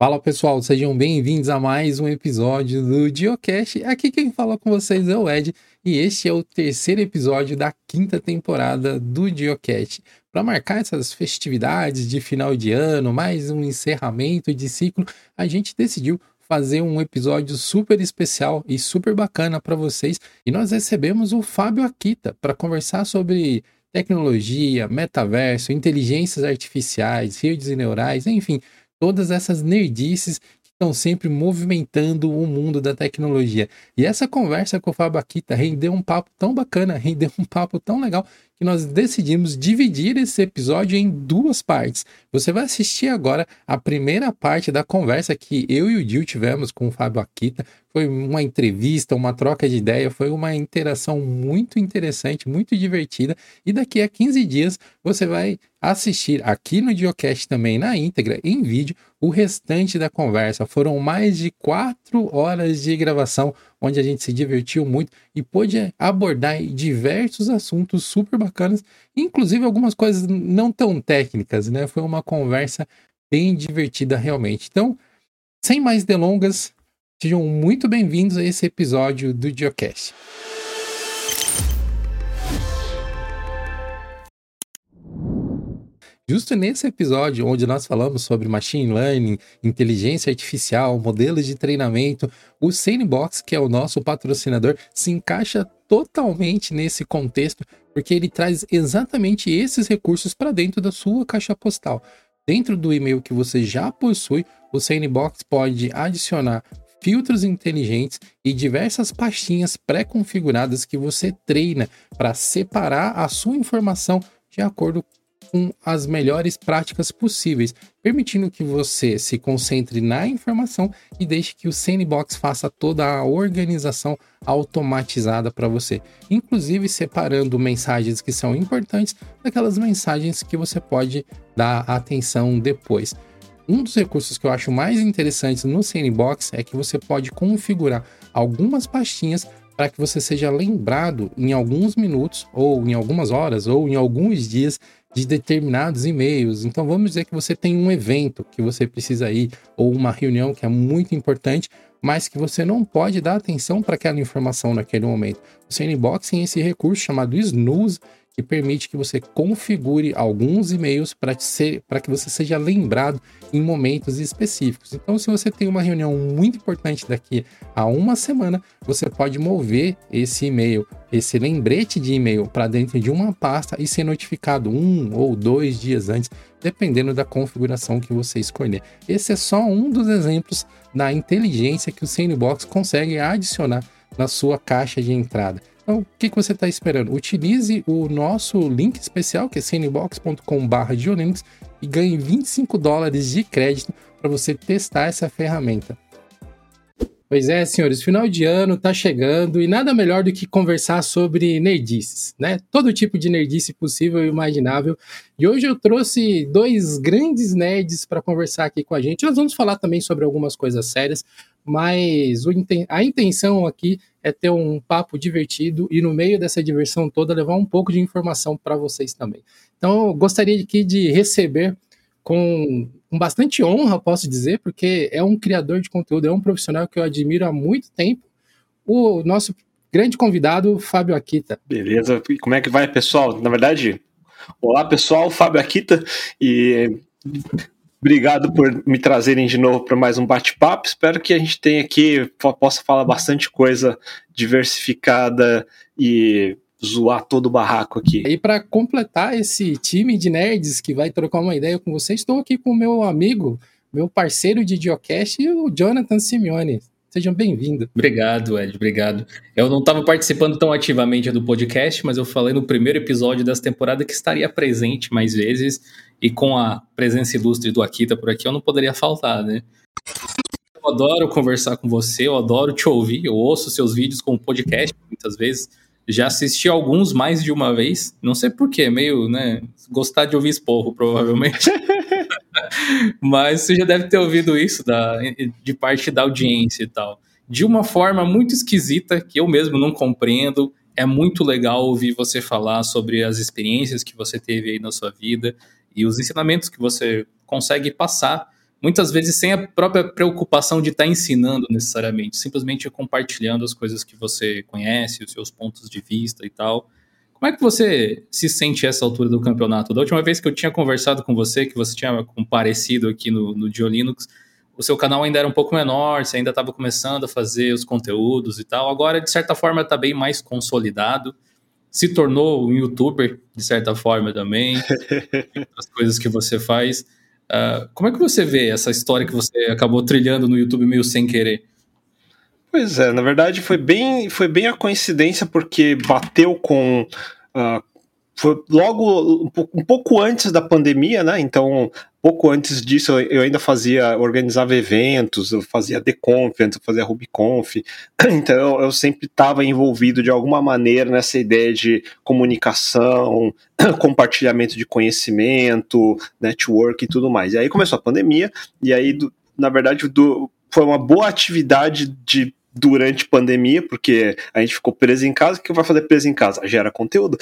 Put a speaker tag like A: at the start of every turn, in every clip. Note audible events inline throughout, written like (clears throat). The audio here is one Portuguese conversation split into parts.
A: Fala pessoal, sejam bem-vindos a mais um episódio do Diocast. Aqui quem fala com vocês é o Ed e este é o terceiro episódio da quinta temporada do Diocast. Para marcar essas festividades de final de ano, mais um encerramento de ciclo, a gente decidiu fazer um episódio super especial e super bacana para vocês. E nós recebemos o Fábio Akita para conversar sobre tecnologia, metaverso, inteligências artificiais, redes neurais, enfim, todas essas nerdices que estão sempre movimentando o mundo da tecnologia. E essa conversa com o Fábio Akita rendeu um papo tão bacana, rendeu um papo tão legal, que nós decidimos dividir esse episódio em duas partes. Você vai assistir agora a primeira parte da conversa que eu e o Gil tivemos com o Fábio Akita. Foi uma entrevista, uma troca de ideia, foi uma interação muito interessante, muito divertida. E daqui a 15 dias você vai assistir aqui no Diocast também na íntegra, em vídeo, o restante da conversa. Foram mais de quatro horas de gravação onde a gente se divertiu muito e pôde abordar diversos assuntos super bacanas, inclusive algumas coisas não tão técnicas, né? Foi uma conversa bem divertida realmente. Então, sem mais delongas, sejam muito bem-vindos a esse episódio do Geocast. Justo nesse episódio onde nós falamos sobre machine learning, inteligência artificial, modelos de treinamento, o Sandbox, que é o nosso patrocinador, se encaixa totalmente nesse contexto, porque ele traz exatamente esses recursos para dentro da sua caixa postal. Dentro do e-mail que você já possui, o Sandbox pode adicionar filtros inteligentes e diversas pastinhas pré-configuradas que você treina para separar a sua informação de acordo com as melhores práticas possíveis, permitindo que você se concentre na informação e deixe que o Sandbox faça toda a organização automatizada para você, inclusive separando mensagens que são importantes daquelas mensagens que você pode dar atenção depois. Um dos recursos que eu acho mais interessantes no Sandbox é que você pode configurar algumas pastinhas para que você seja lembrado em alguns minutos, ou em algumas horas, ou em alguns dias de determinados e-mails. Então vamos dizer que você tem um evento que você precisa ir ou uma reunião que é muito importante, mas que você não pode dar atenção para aquela informação naquele momento. O Sandbox tem esse recurso chamado Snooze, que permite que você configure alguns e-mails para que você seja lembrado em momentos específicos. Então, se você tem uma reunião muito importante daqui a uma semana, você pode mover esse e-mail, esse lembrete de e-mail para dentro de uma pasta e ser notificado um ou dois dias antes, dependendo da configuração que você escolher. Esse é só um dos exemplos da inteligência que o Sandbox consegue adicionar na sua caixa de entrada. Então, o que, que você está esperando? Utilize o nosso link especial, que é cnbox.com.br e ganhe 25 dólares de crédito para você testar essa ferramenta. Pois é, senhores, final de ano está chegando e nada melhor do que conversar sobre nerdices, né? Todo tipo de nerdice possível e imaginável. E hoje eu trouxe dois grandes nerds para conversar aqui com a gente. Nós vamos falar também sobre algumas coisas sérias, mas a intenção aqui é ter um papo divertido e no meio dessa diversão toda levar um pouco de informação para vocês também. Então, eu gostaria aqui de receber com, com bastante honra, posso dizer, porque é um criador de conteúdo, é um profissional que eu admiro há muito tempo, o nosso grande convidado, Fábio Akita.
B: Beleza, e como é que vai, pessoal? Na verdade, olá, pessoal, Fábio Akita, e Obrigado por me trazerem de novo para mais um bate-papo. Espero que a gente tenha aqui, possa falar bastante coisa diversificada e zoar todo o barraco aqui.
A: E para completar esse time de nerds que vai trocar uma ideia com vocês, estou aqui com o meu amigo, meu parceiro de Geocast, o Jonathan Simeone. Sejam bem-vindos.
C: Obrigado, Ed, obrigado. Eu não estava participando tão ativamente do podcast, mas eu falei no primeiro episódio dessa temporada que estaria presente mais vezes, e com a presença ilustre do Akita por aqui, eu não poderia faltar, né? Eu adoro conversar com você, eu adoro te ouvir, eu ouço seus vídeos como podcast muitas vezes. Já assisti alguns mais de uma vez, não sei porquê, meio, né? Gostar de ouvir esporro, provavelmente. (laughs) Mas você já deve ter ouvido isso da, de parte da audiência e tal. De uma forma muito esquisita, que eu mesmo não compreendo. É muito legal ouvir você falar sobre as experiências que você teve aí na sua vida e os ensinamentos que você consegue passar muitas vezes sem a própria preocupação de estar tá ensinando necessariamente, simplesmente compartilhando as coisas que você conhece, os seus pontos de vista e tal. Como é que você se sente essa altura do campeonato? Da última vez que eu tinha conversado com você, que você tinha comparecido aqui no, no Diolinux, o seu canal ainda era um pouco menor, você ainda estava começando a fazer os conteúdos e tal. Agora, de certa forma, está bem mais consolidado. Se tornou um youtuber, de certa forma também. (laughs) as coisas que você faz. Uh, como é que você vê essa história que você acabou trilhando no YouTube meio sem querer?
B: Pois é, na verdade foi bem, foi bem a coincidência porque bateu com uh, foi logo um pouco antes da pandemia, né? Então, pouco antes disso, eu ainda fazia, organizava eventos, eu fazia Deconf, eu fazia RubyConf, (clears throat) então eu sempre estava envolvido de alguma maneira nessa ideia de comunicação, (clears throat) compartilhamento de conhecimento, network e tudo mais. E aí começou a pandemia, e aí, na verdade, do, foi uma boa atividade de durante pandemia, porque a gente ficou preso em casa. O que vai fazer preso em casa? Gera conteúdo.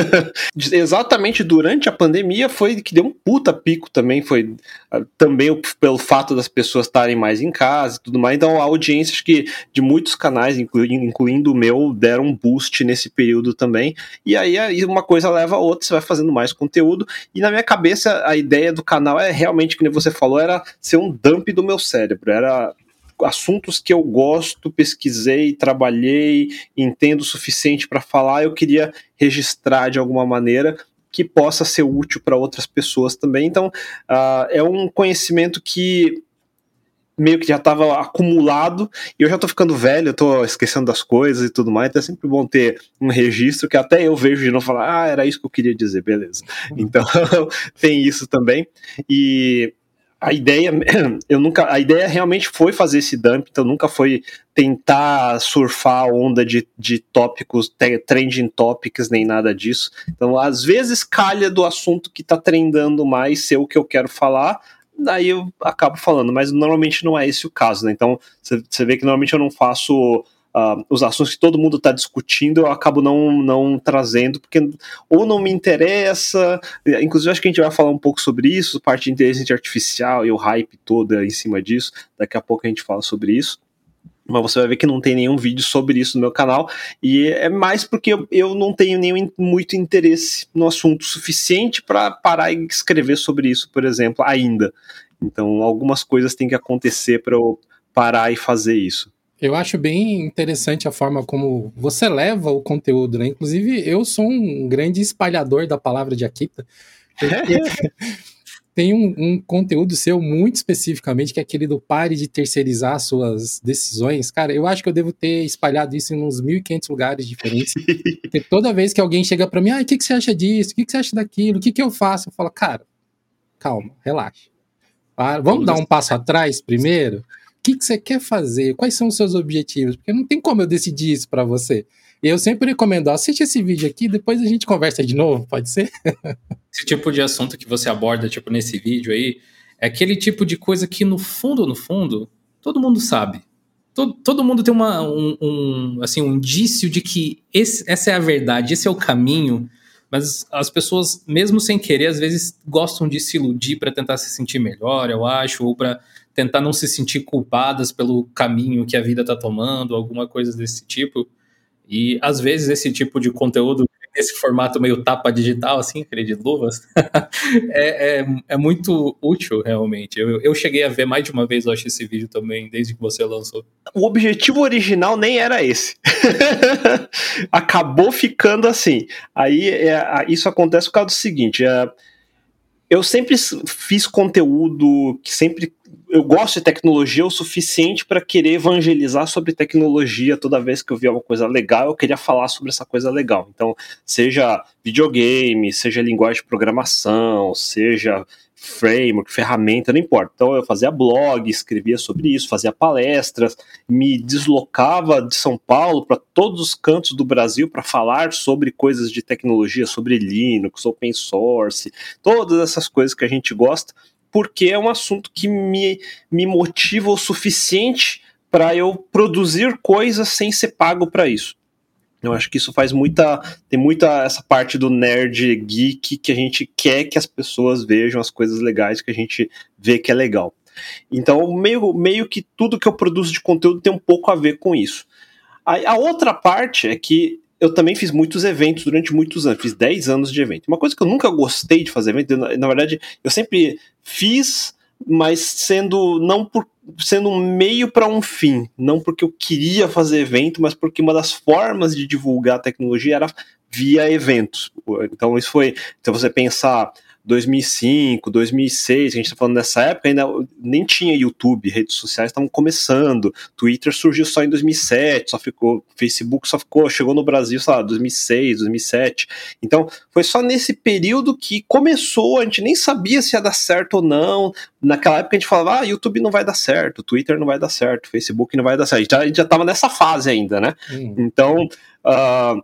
B: (laughs) Exatamente durante a pandemia foi que deu um puta pico também. Foi ah, também pelo fato das pessoas estarem mais em casa e tudo mais. Então, a audiência acho que de muitos canais, incluindo, incluindo o meu, deram um boost nesse período também. E aí uma coisa leva a outra, você vai fazendo mais conteúdo. E na minha cabeça, a ideia do canal é realmente, como você falou, era ser um dump do meu cérebro. Era assuntos que eu gosto, pesquisei, trabalhei, entendo o suficiente para falar, eu queria registrar de alguma maneira que possa ser útil para outras pessoas também. Então, uh, é um conhecimento que meio que já estava acumulado e eu já estou ficando velho, tô esquecendo das coisas e tudo mais, então é sempre bom ter um registro que até eu vejo de novo falar, ah, era isso que eu queria dizer, beleza. Uhum. Então, (laughs) tem isso também. E a ideia (clears throat) eu nunca a ideia realmente foi fazer esse dump então nunca foi tentar surfar a onda de, de tópicos trending topics nem nada disso então às vezes calha do assunto que está trendando mais ser o que eu quero falar daí eu acabo falando mas normalmente não é esse o caso né? então você vê que normalmente eu não faço uh, os assuntos que todo mundo está discutindo, eu acabo não, não trazendo, porque ou não me interessa, inclusive acho que a gente vai falar um pouco sobre isso, parte de inteligência artificial e o hype toda em cima disso, daqui a pouco a gente fala sobre isso mas você vai ver que não tem nenhum vídeo sobre isso no meu canal, e é mais porque eu, eu não tenho nenhum muito interesse no assunto suficiente para parar e escrever sobre isso, por exemplo, ainda. Então, algumas coisas têm que acontecer para eu parar e fazer isso.
A: Eu acho bem interessante a forma como você leva o conteúdo, né? Inclusive, eu sou um grande espalhador da palavra de Akita. (laughs) tem um, um, conteúdo seu muito especificamente, que é aquele do pare de terceirizar suas decisões. Cara, eu acho que eu devo ter espalhado isso em uns 1.500 lugares diferentes. (laughs) porque toda vez que alguém chega para mim, ah, o que, que você acha disso? O que, que você acha daquilo? O que, que eu faço? Eu falo, cara, calma, relaxa. vamos dar um passo atrás primeiro? Que, que você quer fazer? Quais são os seus objetivos? Porque não tem como eu decidir isso para você. Eu sempre recomendo, assiste esse vídeo aqui, depois a gente conversa de novo, pode ser? (laughs)
C: esse tipo de assunto que você aborda, tipo, nesse vídeo aí, é aquele tipo de coisa que, no fundo, no fundo, todo mundo sabe. Todo, todo mundo tem uma, um, um, assim, um indício de que esse, essa é a verdade, esse é o caminho, mas as pessoas, mesmo sem querer, às vezes gostam de se iludir para tentar se sentir melhor, eu acho, ou para tentar não se sentir culpadas pelo caminho que a vida está tomando, alguma coisa desse tipo. E às vezes esse tipo de conteúdo, esse formato meio tapa digital, assim, de luvas, (laughs) é, é, é, muito útil realmente. Eu, eu cheguei a ver mais de uma vez, eu acho, esse vídeo também, desde que você lançou.
B: O objetivo original nem era esse. (laughs) Acabou ficando assim. Aí é, isso acontece por causa do seguinte: é, eu sempre fiz conteúdo que sempre eu gosto de tecnologia o suficiente para querer evangelizar sobre tecnologia toda vez que eu via uma coisa legal, eu queria falar sobre essa coisa legal. Então, seja videogame, seja linguagem de programação, seja framework, ferramenta, não importa. Então eu fazia blog, escrevia sobre isso, fazia palestras, me deslocava de São Paulo para todos os cantos do Brasil para falar sobre coisas de tecnologia, sobre Linux, open source, todas essas coisas que a gente gosta porque é um assunto que me, me motiva o suficiente para eu produzir coisas sem ser pago para isso. Eu acho que isso faz muita. Tem muita essa parte do nerd geek que a gente quer que as pessoas vejam as coisas legais que a gente vê que é legal. Então, meio, meio que tudo que eu produzo de conteúdo tem um pouco a ver com isso. A, a outra parte é que eu também fiz muitos eventos durante muitos anos, fiz 10 anos de evento. Uma coisa que eu nunca gostei de fazer evento, na, na verdade, eu sempre fiz, mas sendo não por sendo um meio para um fim, não porque eu queria fazer evento, mas porque uma das formas de divulgar a tecnologia era via eventos. Então isso foi, então você pensar 2005, 2006, a gente está falando nessa época, ainda nem tinha YouTube, redes sociais estavam começando, Twitter surgiu só em 2007, só ficou, Facebook só ficou, chegou no Brasil, sei lá, 2006, 2007. Então, foi só nesse período que começou, a gente nem sabia se ia dar certo ou não. Naquela época a gente falava, ah, YouTube não vai dar certo, Twitter não vai dar certo, Facebook não vai dar certo. A gente já estava nessa fase ainda, né? Hum. Então, uh,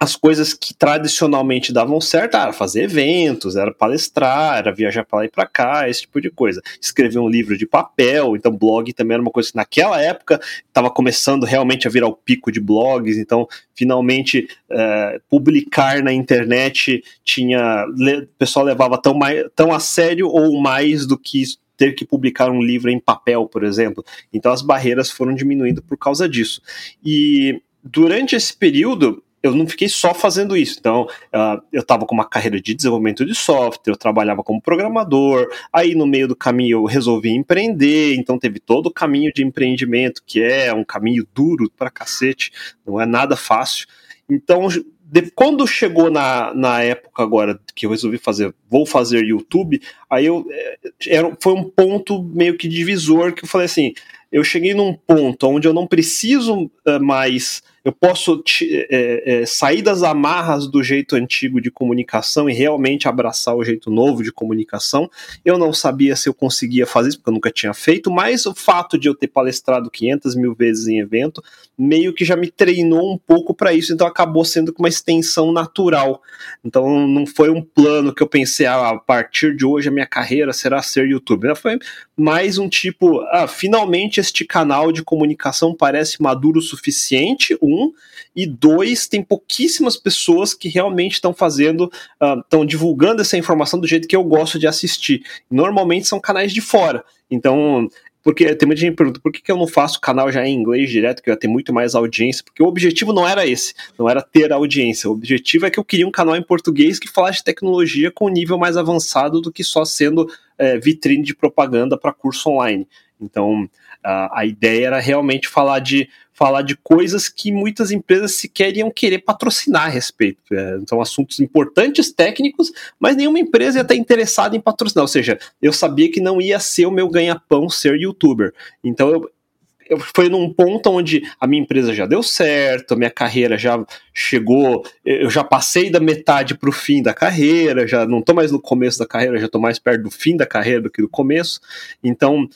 B: as coisas que tradicionalmente davam certo era fazer eventos, era palestrar, era viajar para lá e para cá, esse tipo de coisa. Escrever um livro de papel, então blog também era uma coisa que naquela época estava começando realmente a virar o pico de blogs, então finalmente é, publicar na internet tinha. O pessoal levava tão, mais, tão a sério ou mais do que ter que publicar um livro em papel, por exemplo. Então as barreiras foram diminuindo por causa disso. E durante esse período, eu não fiquei só fazendo isso. Então, uh, eu estava com uma carreira de desenvolvimento de software, eu trabalhava como programador, aí no meio do caminho eu resolvi empreender, então teve todo o caminho de empreendimento, que é um caminho duro pra cacete, não é nada fácil. Então, de, quando chegou na, na época agora que eu resolvi fazer, vou fazer YouTube, aí eu, é, era, foi um ponto meio que divisor que eu falei assim, eu cheguei num ponto onde eu não preciso uh, mais eu posso é, é, sair das amarras do jeito antigo de comunicação e realmente abraçar o jeito novo de comunicação. Eu não sabia se eu conseguia fazer isso, porque eu nunca tinha feito, mas o fato de eu ter palestrado 500 mil vezes em evento meio que já me treinou um pouco para isso, então acabou sendo uma extensão natural. Então não foi um plano que eu pensei, ah, a partir de hoje a minha carreira será ser youtuber. Foi mais um tipo, ah, finalmente este canal de comunicação parece maduro o suficiente, um, e dois, tem pouquíssimas pessoas que realmente estão fazendo, estão uh, divulgando essa informação do jeito que eu gosto de assistir. Normalmente são canais de fora. Então, porque tem muita gente que pergunta por que, que eu não faço canal já em inglês direto, que eu ia ter muito mais audiência, porque o objetivo não era esse, não era ter audiência. O objetivo é que eu queria um canal em português que falasse de tecnologia com um nível mais avançado do que só sendo é, vitrine de propaganda para curso online. Então, a, a ideia era realmente falar de falar de coisas que muitas empresas sequer iam querer patrocinar a respeito. É, são assuntos importantes, técnicos, mas nenhuma empresa ia estar interessada em patrocinar. Ou seja, eu sabia que não ia ser o meu ganha-pão ser youtuber. Então eu, eu foi num ponto onde a minha empresa já deu certo, a minha carreira já chegou, eu já passei da metade para o fim da carreira, já não estou mais no começo da carreira, já estou mais perto do fim da carreira do que do começo. Então,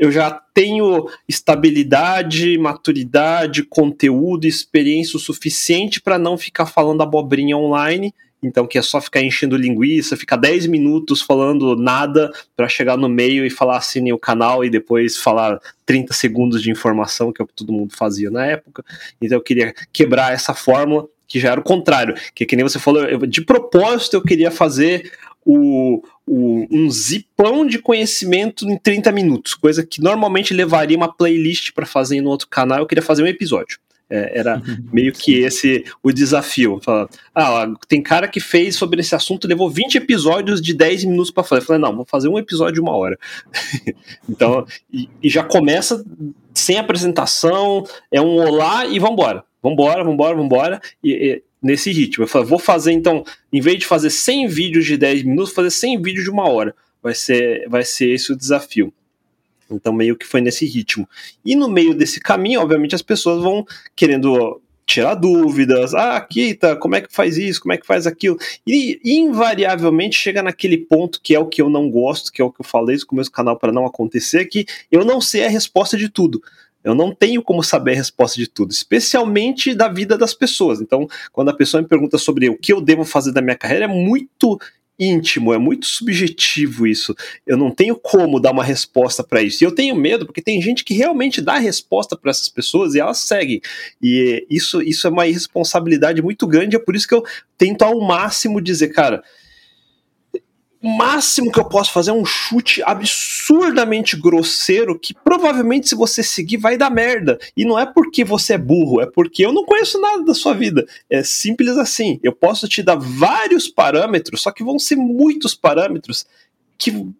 B: eu já tenho estabilidade, maturidade, conteúdo, experiência o suficiente para não ficar falando abobrinha online. Então, que é só ficar enchendo linguiça, ficar 10 minutos falando nada para chegar no meio e falar assinem o canal e depois falar 30 segundos de informação, que é o que todo mundo fazia na época. Então, eu queria quebrar essa fórmula, que já era o contrário, que, que nem você falou, eu, de propósito eu queria fazer o, o, um zipão de conhecimento em 30 minutos, coisa que normalmente levaria uma playlist para fazer no outro canal. Eu queria fazer um episódio. É, era (laughs) meio que esse o desafio. Fala, ah, tem cara que fez sobre esse assunto, levou 20 episódios de 10 minutos para fazer. Eu falei, não, vou fazer um episódio de uma hora. (laughs) então, e, e, já começa sem apresentação, é um olá e vambora. Vambora, vambora, vambora. E, e nesse ritmo. Eu falei, vou fazer então, em vez de fazer 100 vídeos de 10 minutos, fazer 100 vídeos de uma hora. Vai ser, vai ser esse o desafio. Então, meio que foi nesse ritmo. E no meio desse caminho, obviamente, as pessoas vão querendo tirar dúvidas. Ah, aqui tá, como é que faz isso, como é que faz aquilo? E invariavelmente chega naquele ponto que é o que eu não gosto, que é o que eu falei no começo do canal para não acontecer, que eu não sei a resposta de tudo. Eu não tenho como saber a resposta de tudo, especialmente da vida das pessoas. Então, quando a pessoa me pergunta sobre o que eu devo fazer da minha carreira, é muito íntimo, é muito subjetivo isso. Eu não tenho como dar uma resposta para isso. E eu tenho medo porque tem gente que realmente dá resposta para essas pessoas e elas seguem. E isso, isso é uma irresponsabilidade muito grande, é por isso que eu tento ao máximo dizer, cara, o máximo que eu posso fazer é um chute absurdamente grosseiro que provavelmente se você seguir vai dar merda. E não é porque você é burro, é porque eu não conheço nada da sua vida. É simples assim. Eu posso te dar vários parâmetros, só que vão ser muitos parâmetros que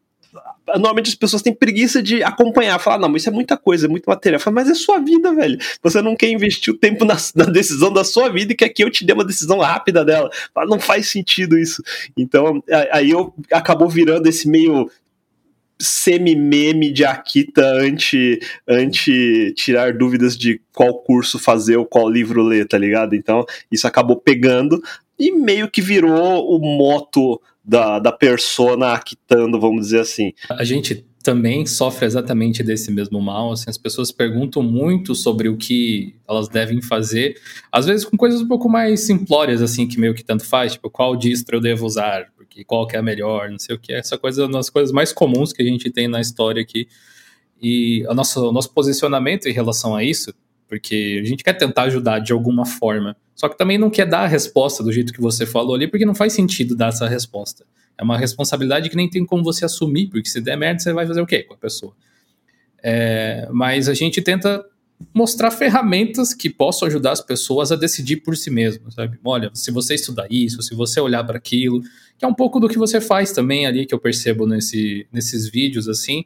B: normalmente as pessoas têm preguiça de acompanhar, falar, não, mas isso é muita coisa, é muito material. Falo, mas é sua vida, velho. Você não quer investir o tempo na, na, decisão da sua vida e quer que eu te dê uma decisão rápida dela. Falo, não faz sentido isso. Então, aí eu acabou virando esse meio semi-meme de Akita anti, anti tirar dúvidas de qual curso fazer ou qual livro ler, tá ligado? Então, isso acabou pegando e meio que virou o moto da, da persona quitando, vamos dizer assim.
C: A gente também sofre exatamente desse mesmo mal. Assim, as pessoas perguntam muito sobre o que elas devem fazer, às vezes com coisas um pouco mais simplórias, assim, que meio que tanto faz, tipo, qual distro eu devo usar, porque qual que é a melhor, não sei o que. Essa coisa é uma das coisas mais comuns que a gente tem na história aqui. E o nosso, o nosso posicionamento em relação a isso, porque a gente quer tentar ajudar de alguma forma. Só que também não quer dar a resposta do jeito que você falou ali, porque não faz sentido dar essa resposta. É uma responsabilidade que nem tem como você assumir, porque se der merda, você vai fazer o quê com a pessoa? É, mas a gente tenta mostrar ferramentas que possam ajudar as pessoas a decidir por si mesmas, sabe? Olha, se você estudar isso, se você olhar para aquilo, que é um pouco do que você faz também ali, que eu percebo nesse, nesses vídeos, assim.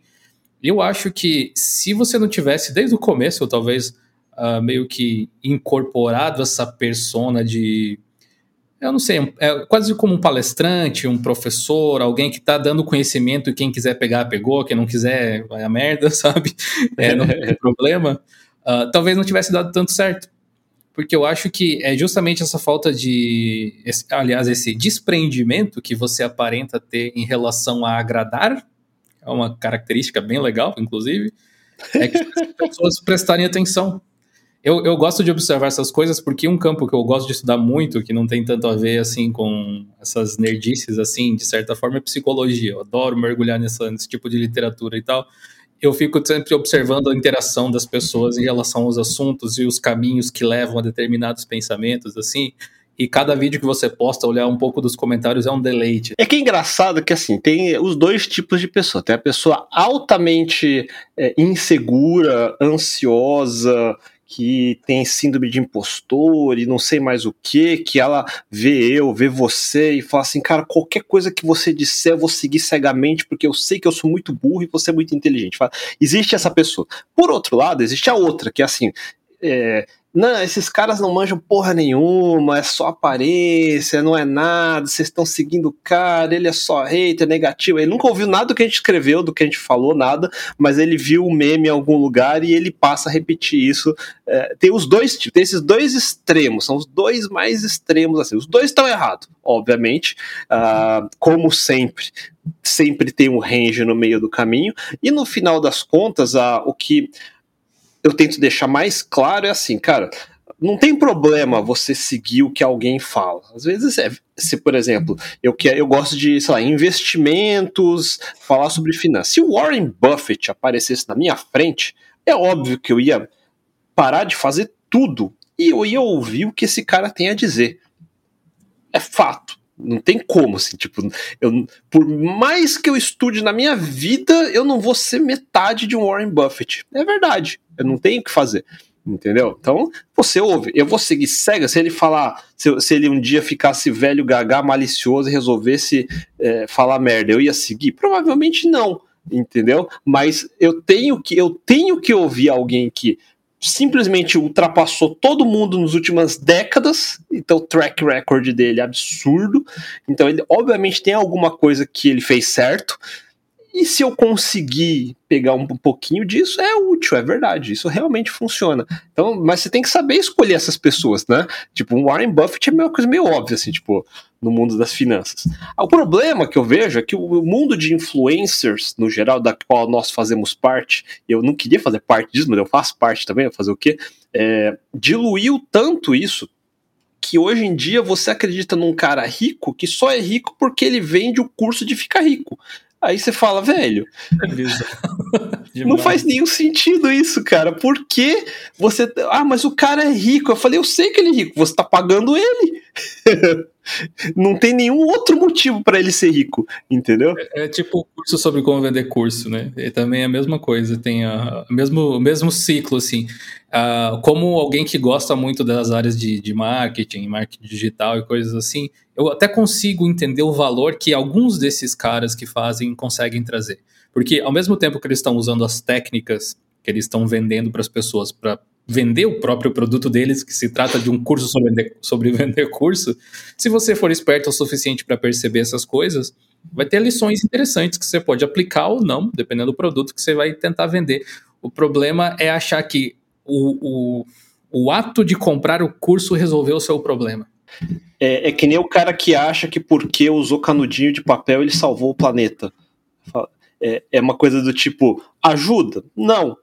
C: Eu acho que se você não tivesse desde o começo, ou talvez uh, meio que incorporado essa persona de. Eu não sei, é quase como um palestrante, um professor, alguém que está dando conhecimento e quem quiser pegar, pegou, quem não quiser, vai a merda, (laughs) sabe? É, não tem (laughs) problema. Uh, talvez não tivesse dado tanto certo. Porque eu acho que é justamente essa falta de. Esse, aliás, esse desprendimento que você aparenta ter em relação a agradar, é uma característica bem legal, inclusive, é que as pessoas prestarem atenção eu, eu gosto de observar essas coisas porque um campo que eu gosto de estudar muito, que não tem tanto a ver assim com essas nerdices assim, de certa forma, é psicologia. Eu adoro mergulhar nessa, nesse tipo de literatura e tal. Eu fico sempre observando a interação das pessoas em relação aos assuntos e os caminhos que levam a determinados pensamentos, assim. E cada vídeo que você posta, olhar um pouco dos comentários é um deleite.
B: É que é engraçado que assim, tem os dois tipos de pessoa. Tem a pessoa altamente é, insegura, ansiosa, que tem síndrome de impostor e não sei mais o que, que ela vê eu, vê você e fala assim, cara, qualquer coisa que você disser eu vou seguir cegamente porque eu sei que eu sou muito burro e você é muito inteligente. Fala, existe essa pessoa. Por outro lado, existe a outra, que é assim, é, não, esses caras não manjam porra nenhuma, é só aparência, não é nada, vocês estão seguindo o cara, ele é só hater, negativo. Ele nunca ouviu nada do que a gente escreveu, do que a gente falou, nada, mas ele viu o meme em algum lugar e ele passa a repetir isso. É, tem os dois tem esses dois extremos, são os dois mais extremos, assim. Os dois estão errados, obviamente, uh, como sempre. Sempre tem um range no meio do caminho, e no final das contas, uh, o que eu tento deixar mais claro é assim, cara, não tem problema você seguir o que alguém fala. Às vezes é, se por exemplo, eu que eu gosto de, sei lá, investimentos, falar sobre finanças. Se o Warren Buffett aparecesse na minha frente, é óbvio que eu ia parar de fazer tudo e eu ia ouvir o que esse cara tem a dizer. É fato. Não tem como, assim, tipo, eu, por mais que eu estude na minha vida, eu não vou ser metade de um Warren Buffett. É verdade, eu não tenho o que fazer, entendeu? Então, você ouve, eu vou seguir cega, se ele falar, se, se ele um dia ficasse velho, gagá, malicioso e resolvesse é, falar merda, eu ia seguir? Provavelmente não, entendeu? Mas eu tenho que, eu tenho que ouvir alguém que simplesmente ultrapassou todo mundo nas últimas décadas, então o track record dele é absurdo. Então ele obviamente tem alguma coisa que ele fez certo. E se eu conseguir pegar um pouquinho disso, é útil, é verdade. Isso realmente funciona. Então, mas você tem que saber escolher essas pessoas, né? Tipo, um Warren Buffett é uma coisa meio óbvia, assim, tipo, no mundo das finanças. O problema que eu vejo é que o mundo de influencers, no geral, da qual nós fazemos parte, eu não queria fazer parte disso, mas eu faço parte também, fazer o quê? É, diluiu tanto isso que hoje em dia você acredita num cara rico que só é rico porque ele vende o curso de ficar rico. Aí você fala, velho. (laughs) Não faz nenhum sentido isso, cara. Por que você. Ah, mas o cara é rico. Eu falei, eu sei que ele é rico, você tá pagando ele. (laughs) não tem nenhum outro motivo para ele ser rico, entendeu?
C: É, é, tipo o curso sobre como vender curso, né? E também é a mesma coisa, tem a, o mesmo, mesmo ciclo, assim. Uh, como alguém que gosta muito das áreas de, de marketing, marketing digital e coisas assim, eu até consigo entender o valor que alguns desses caras que fazem conseguem trazer. Porque ao mesmo tempo que eles estão usando as técnicas que eles estão vendendo para as pessoas para vender o próprio produto deles, que se trata de um curso sobre vender, sobre (laughs) vender curso, se você for esperto o suficiente para perceber essas coisas, vai ter lições interessantes que você pode aplicar ou não, dependendo do produto que você vai tentar vender. O problema é achar que o, o, o ato de comprar o curso resolveu o seu problema.
B: É, é que nem o cara que acha que porque usou canudinho de papel ele salvou o planeta. É, é uma coisa do tipo, ajuda? Não,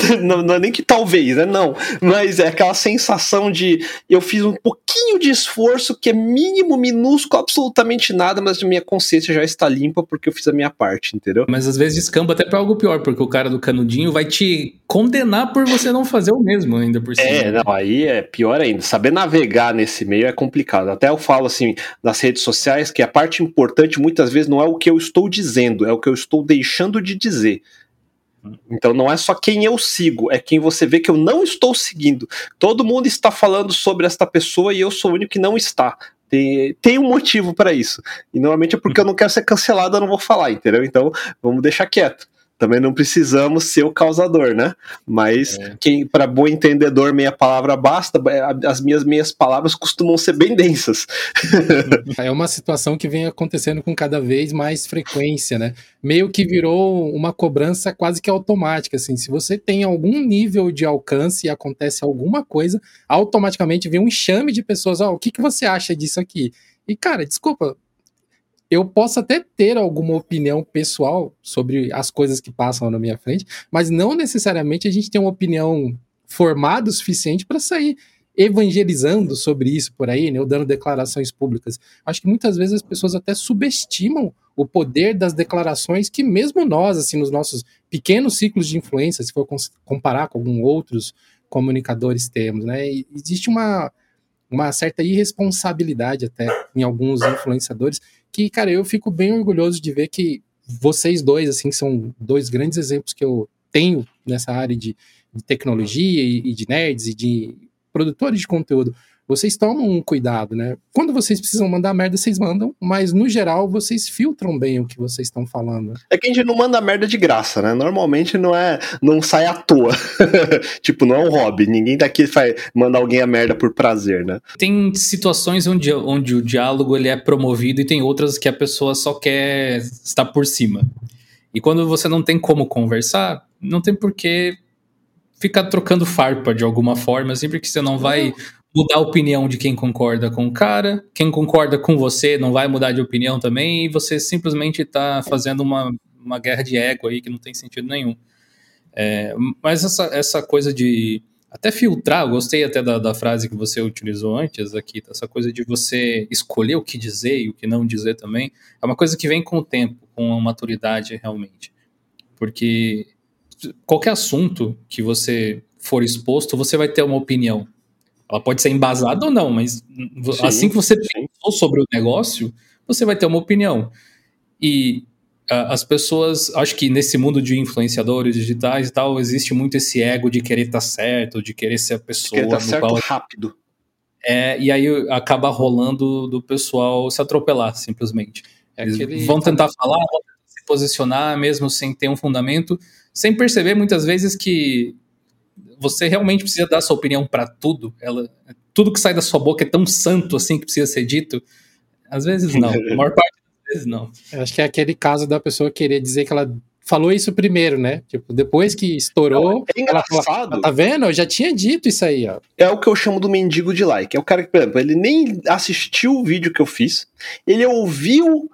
B: (laughs) não, não, é nem que talvez, né? Não. Mas é aquela sensação de eu fiz um pouquinho de esforço que é mínimo, minúsculo, absolutamente nada, mas minha consciência já está limpa porque eu fiz a minha parte, entendeu?
C: Mas às vezes descamba até para algo pior, porque o cara do canudinho vai te condenar por você não fazer o mesmo ainda por cima.
B: É, não, aí é pior ainda. Saber navegar nesse meio é complicado. Até eu falo assim nas redes sociais que a parte importante muitas vezes não é o que eu estou dizendo, é o que eu estou deixando de dizer. Então não é só quem eu sigo, é quem você vê que eu não estou seguindo. Todo mundo está falando sobre esta pessoa e eu sou o único que não está. Tem, tem um motivo para isso. E normalmente é porque eu não quero ser cancelado, eu não vou falar, entendeu? Então vamos deixar quieto também não precisamos ser o causador, né? Mas é. quem para bom entendedor meia palavra basta, é, as minhas meias palavras costumam ser bem densas. (laughs)
A: é uma situação que vem acontecendo com cada vez mais frequência, né? Meio que virou uma cobrança quase que automática, assim, se você tem algum nível de alcance e acontece alguma coisa, automaticamente vem um enxame de pessoas, ó, oh, o que, que você acha disso aqui? E cara, desculpa, eu posso até ter alguma opinião pessoal sobre as coisas que passam na minha frente, mas não necessariamente a gente tem uma opinião formada o suficiente para sair evangelizando sobre isso por aí, né, ou dando declarações públicas. Acho que muitas vezes as pessoas até subestimam o poder das declarações que mesmo nós, assim, nos nossos pequenos ciclos de influência, se for comparar com outros comunicadores temos, né, existe uma uma certa irresponsabilidade até em alguns influenciadores que, cara, eu fico bem orgulhoso de ver que vocês dois, assim, são dois grandes exemplos que eu tenho nessa área de, de tecnologia e, e de nerds e de produtores de conteúdo vocês tomam um cuidado, né? Quando vocês precisam mandar merda, vocês mandam, mas no geral vocês filtram bem o que vocês estão falando.
B: É que a gente não manda merda de graça, né? Normalmente não é, não sai à toa. (laughs) tipo, não é um hobby. Ninguém daqui vai mandar alguém a merda por prazer, né?
C: Tem situações onde, onde o diálogo ele é promovido e tem outras que a pessoa só quer estar por cima. E quando você não tem como conversar, não tem por que ficar trocando farpa de alguma forma, sempre que você não vai mudar a opinião de quem concorda com o cara, quem concorda com você não vai mudar de opinião também, e você simplesmente está fazendo uma, uma guerra de ego aí que não tem sentido nenhum. É, mas essa, essa coisa de até filtrar, gostei até da, da frase que você utilizou antes aqui, essa coisa de você escolher o que dizer e o que não dizer também, é uma coisa que vem com o tempo, com a maturidade realmente. Porque qualquer assunto que você for exposto, você vai ter uma opinião. Ela pode ser embasada ou não, mas sim, assim que você pensou sobre o negócio, você vai ter uma opinião. E uh, as pessoas, acho que nesse mundo de influenciadores digitais e tal, existe muito esse ego de querer estar tá certo, de querer ser a pessoa. Querer
B: estar tá certo qual... rápido.
C: É, e aí acaba rolando do pessoal se atropelar, simplesmente. É Eles aquele... vão tentar falar, vão tentar se posicionar, mesmo sem ter um fundamento, sem perceber muitas vezes que você realmente precisa dar sua opinião para tudo? Ela, tudo que sai da sua boca é tão santo assim que precisa ser dito? Às vezes não. A maior parte das vezes não.
A: Eu acho que é aquele caso da pessoa querer dizer que ela falou isso primeiro, né? Tipo, depois que estourou,
B: é engraçado.
A: Fala, tá vendo? Eu já tinha dito isso aí, ó.
B: É o que eu chamo do mendigo de like. É o cara que, por exemplo, ele nem assistiu o vídeo que eu fiz, ele ouviu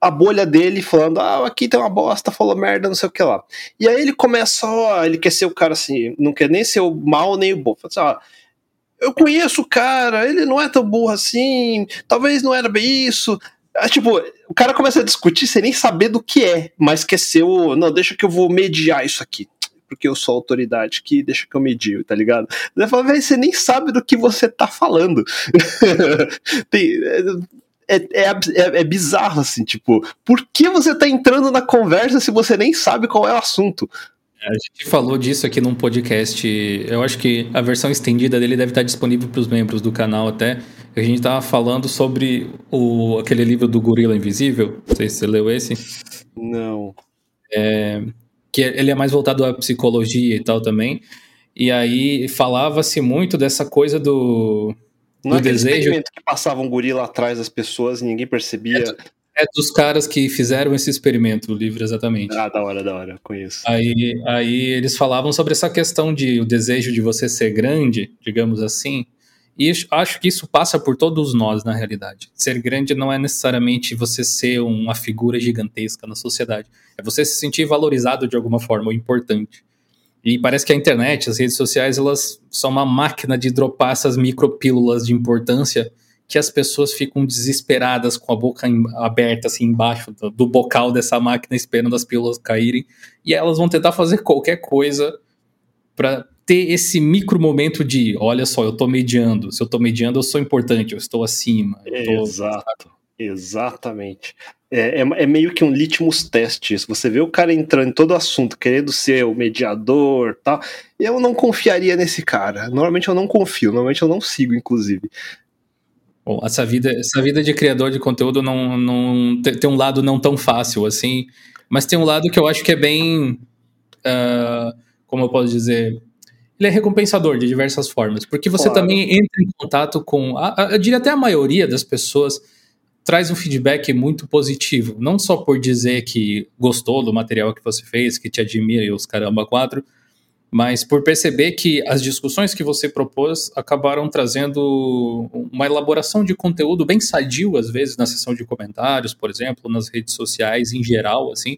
B: a bolha dele falando, ah, aqui tem uma bosta, falou merda, não sei o que lá. E aí ele começa, ó, ele quer ser o cara assim, não quer nem ser o mal nem o bom. Fala assim, ó, eu conheço o cara, ele não é tão burro assim, talvez não era bem isso. É, tipo, o cara começa a discutir sem nem saber do que é, mas quer ser o. Não, deixa que eu vou mediar isso aqui. Porque eu sou autoridade que deixa que eu medio, tá ligado? Você fala, velho, você nem sabe do que você tá falando. (laughs) Tem, é, é, é, é, bizarro, assim, tipo, por que você tá entrando na conversa se você nem sabe qual é o assunto?
C: A gente falou disso aqui num podcast. Eu acho que a versão estendida dele deve estar disponível para os membros do canal até. A gente tava falando sobre o, aquele livro do Gorila Invisível. Não sei se você leu esse.
B: Não.
C: É, que ele é mais voltado à psicologia e tal também. E aí falava-se muito dessa coisa do
B: não do é desejo. que passava um gorila atrás das pessoas e ninguém percebia.
C: É, é, dos caras que fizeram esse experimento, o livro, exatamente.
B: Ah, da hora, da hora, conheço.
C: Aí, aí eles falavam sobre essa questão de o desejo de você ser grande, digamos assim. E acho que isso passa por todos nós, na realidade. Ser grande não é necessariamente você ser uma figura gigantesca na sociedade. É você se sentir valorizado de alguma forma, ou importante. E parece que a internet, as redes sociais, elas são uma máquina de dropar essas micropílulas de importância que as pessoas ficam desesperadas com a boca aberta assim embaixo do, do bocal dessa máquina esperando as pílulas caírem e elas vão tentar fazer qualquer coisa para ter esse micro momento de, olha só, eu tô mediando, se eu tô mediando eu sou importante, eu estou acima. Eu tô...
B: Exato. Exatamente. É, é, é, meio que um litmus teste isso. Você vê o cara entrando em todo assunto, querendo ser o mediador tal. Eu não confiaria nesse cara. Normalmente eu não confio, normalmente eu não sigo, inclusive.
C: Bom, essa vida, essa vida de criador de conteúdo não, não tem, um lado não tão fácil assim, mas tem um lado que eu acho que é bem. Uh, como eu posso dizer? Ele é recompensador de diversas formas, porque você claro. também entra em contato com. eu diria até a maioria das pessoas traz um feedback muito positivo. Não só por dizer que gostou do material que você fez, que te admira e os caramba quatro, mas por perceber que as discussões que você propôs acabaram trazendo uma elaboração de conteúdo bem sadio, às vezes, na seção de comentários, por exemplo, nas redes sociais em geral, assim.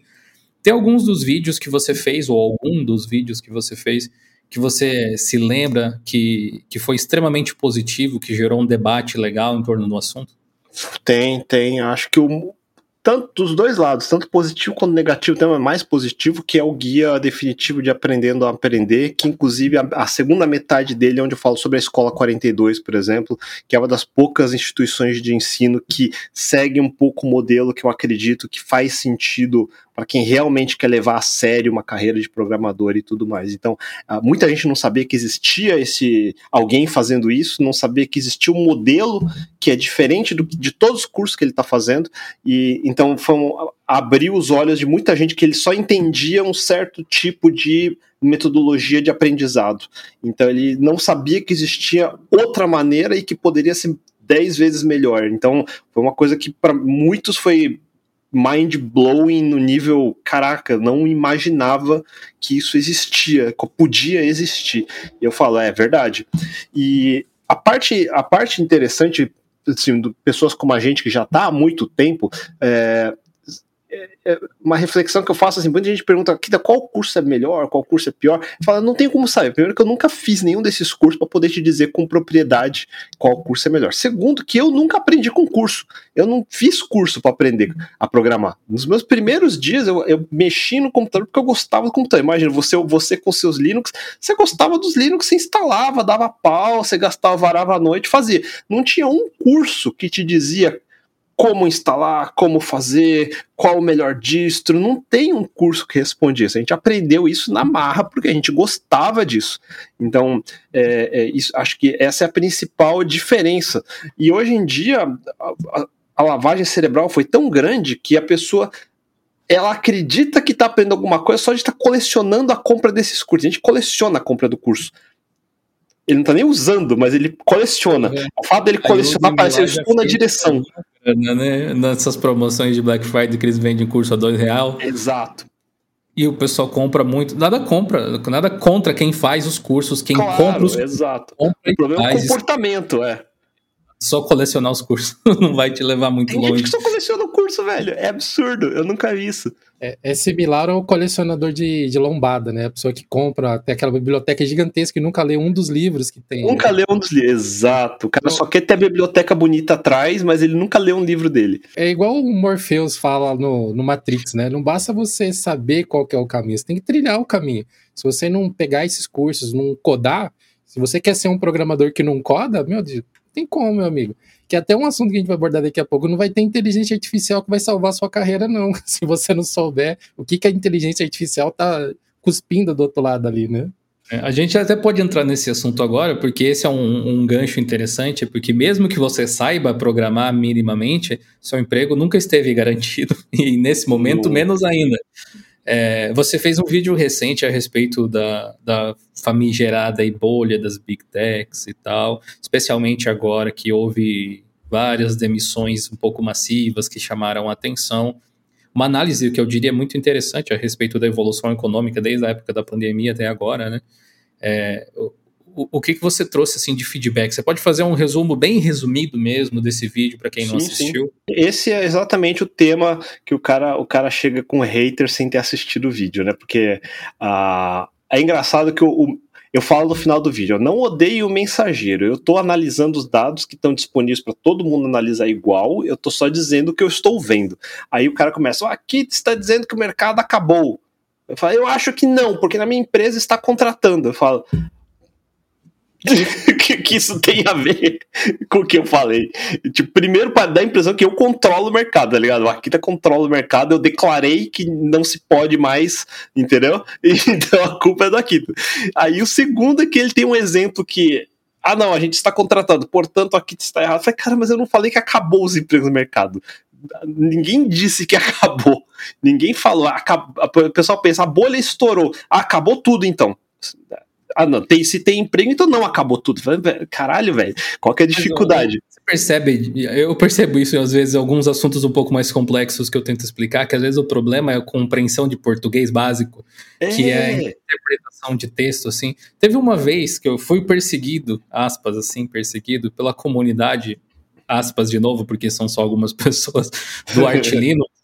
C: Tem alguns dos vídeos que você fez, ou algum dos vídeos que você fez, que você se lembra que, que foi extremamente positivo, que gerou um debate legal em torno do assunto?
B: Tem, tem. Acho que o, tanto dos dois lados, tanto positivo quanto negativo, tem mais positivo, que é o guia definitivo de Aprendendo a Aprender, que inclusive a, a, segunda metade dele é onde eu falo sobre a Escola 42, por exemplo, que é uma das poucas instituições de ensino que segue um pouco o modelo que eu acredito que faz sentido para quem realmente quer levar a sério uma carreira de programador e tudo mais. Então, ah, muita gente não sabia que existia esse alguém fazendo isso, não sabia que existia um modelo que é diferente do, de todos os cursos que ele está fazendo, e então foi abriu os olhos de muita gente que ele só entendia um certo tipo de metodologia de aprendizado. Então ele não sabia que existia outra maneira e que poderia ser dez vezes melhor. Então foi uma coisa que para muitos foi mind blowing no nível, caraca, não imaginava que isso existia, que podia existir. E eu falo, é verdade. E a parte, a parte interessante, assim, pessoas como a gente que já está há muito tempo, é, é, é uma reflexão que eu faço assim, muita gente pergunta qual curso é melhor, qual curso é pior. Fala, não tem como saber. Primeiro que eu nunca fiz nenhum desses cursos para poder te dizer com propriedade qual curso é melhor. Segundo que eu nunca aprendi com curso. Eu não fiz curso para aprender a programar. Nos meus primeiros dias eu, eu, mexi no computador porque eu gostava do computador. Imagina você, você com seus Linux, você gostava dos Linux, você instalava, dava pau, você gastava, varava a noite, fazia. Não tinha um curso que te dizia como instalar, como fazer, qual o melhor distro. Não tem um curso que responde isso. A gente aprendeu isso na marra porque a gente gostava disso. Então, é, é, isso, acho que essa é a principal diferença. E hoje em dia, a, a, lavagem cerebral foi tão grande que a pessoa ela acredita que está aprendendo alguma coisa só de estar tá colecionando a compra desses cursos. A gente coleciona a compra do curso. Ele não está nem usando, mas ele coleciona. É. O fato dele colecionar parece que na direção
C: né? Nessas promoções de Black Friday que eles vendem curso a dois real.
B: Exato.
C: E o pessoal compra muito. Nada compra, nada contra quem faz os cursos, quem claro, compra os
B: exato. Compra o problema é o comportamento, é.
C: Só colecionar os cursos. (laughs) não vai te levar muito
B: Tem
C: longe.
B: gente que só coleciona o curso, velho. É absurdo. Eu nunca vi isso.
A: É, é similar ao colecionador de, de lombada, né? A pessoa que compra até aquela biblioteca gigantesca e nunca lê um dos livros que tem.
B: Nunca
A: né?
B: leu um dos livros. Exato. O cara só quer ter a biblioteca bonita atrás, mas ele nunca leu um livro dele.
A: É igual o Morpheus fala no, no Matrix, né? Não basta você saber qual que é o caminho, você tem que trilhar o caminho. Se você não pegar esses cursos, não codar, se você quer ser um programador que não coda, meu Deus, tem como, meu amigo. Que até um assunto que a gente vai abordar daqui a pouco, não vai ter inteligência artificial que vai salvar a sua carreira, não. (laughs) Se você não souber o que, que a inteligência artificial tá cuspindo do outro lado ali, né?
C: É, A gente até pode entrar nesse assunto agora, porque esse é um, um gancho interessante, porque mesmo que você saiba programar minimamente, seu emprego nunca esteve garantido, (laughs) e nesse momento, menos ainda. É, você fez um vídeo recente a respeito da, da famigerada e bolha das Big Techs e tal, especialmente agora que houve várias demissões um pouco massivas que chamaram a atenção. Uma análise que eu diria muito interessante a respeito da evolução econômica desde a época da pandemia até agora, né? É, o, o que, que você trouxe assim de feedback? Você pode fazer um resumo bem resumido mesmo desse vídeo para quem não
B: Sim, sim.
C: assistiu?
B: Esse é exatamente o tema que o cara, o cara chega com hater sem ter assistido o vídeo, né? Porque ah, é engraçado que o, o- eu falo no final do vídeo, eu não odeio o mensageiro, eu tô analisando os dados que estão disponíveis para todo mundo analisar igual, eu tô só dizendo o que eu estou vendo. Aí o cara começa, "Ah, aqui está dizendo que o mercado acabou. Eu falo, eu acho que não, porque na minha empresa está contratando. Eu falo, (laughs) que, que isso tem a ver com o que eu falei? Tipo, primeiro para dar a impressão que eu controlo o mercado, tá ligado? O Akita controla o mercado, eu declarei que não se pode mais, entendeu? (laughs) Então a culpa é do Akita. Aí o segundo é que ele tem um exemplo que ah, não, a gente está contratando, portanto, aqui está errado. Falei, cara, mas eu não falei que acabou os empregos no mercado. Ninguém disse que (laughs) acabou. Ninguém falou. acab- O pessoal pensa, a bolha estourou. Ah, acabou tudo então. Ah, não, tem, se tem emprego, então não acabou tudo. Eu falei, "Velho, Caralho, velho, qual que é a dificuldade?
C: Você percebe, eu percebo isso às vezes alguns assuntos um pouco mais complexos que eu tento explicar, que às vezes o problema é a compreensão de português básico, que é a interpretação de texto, assim. Teve uma vez que eu fui perseguido, aspas, assim, perseguido pela comunidade, aspas de novo, porque são só algumas (laughs) pessoas, do Artilino, (laughs)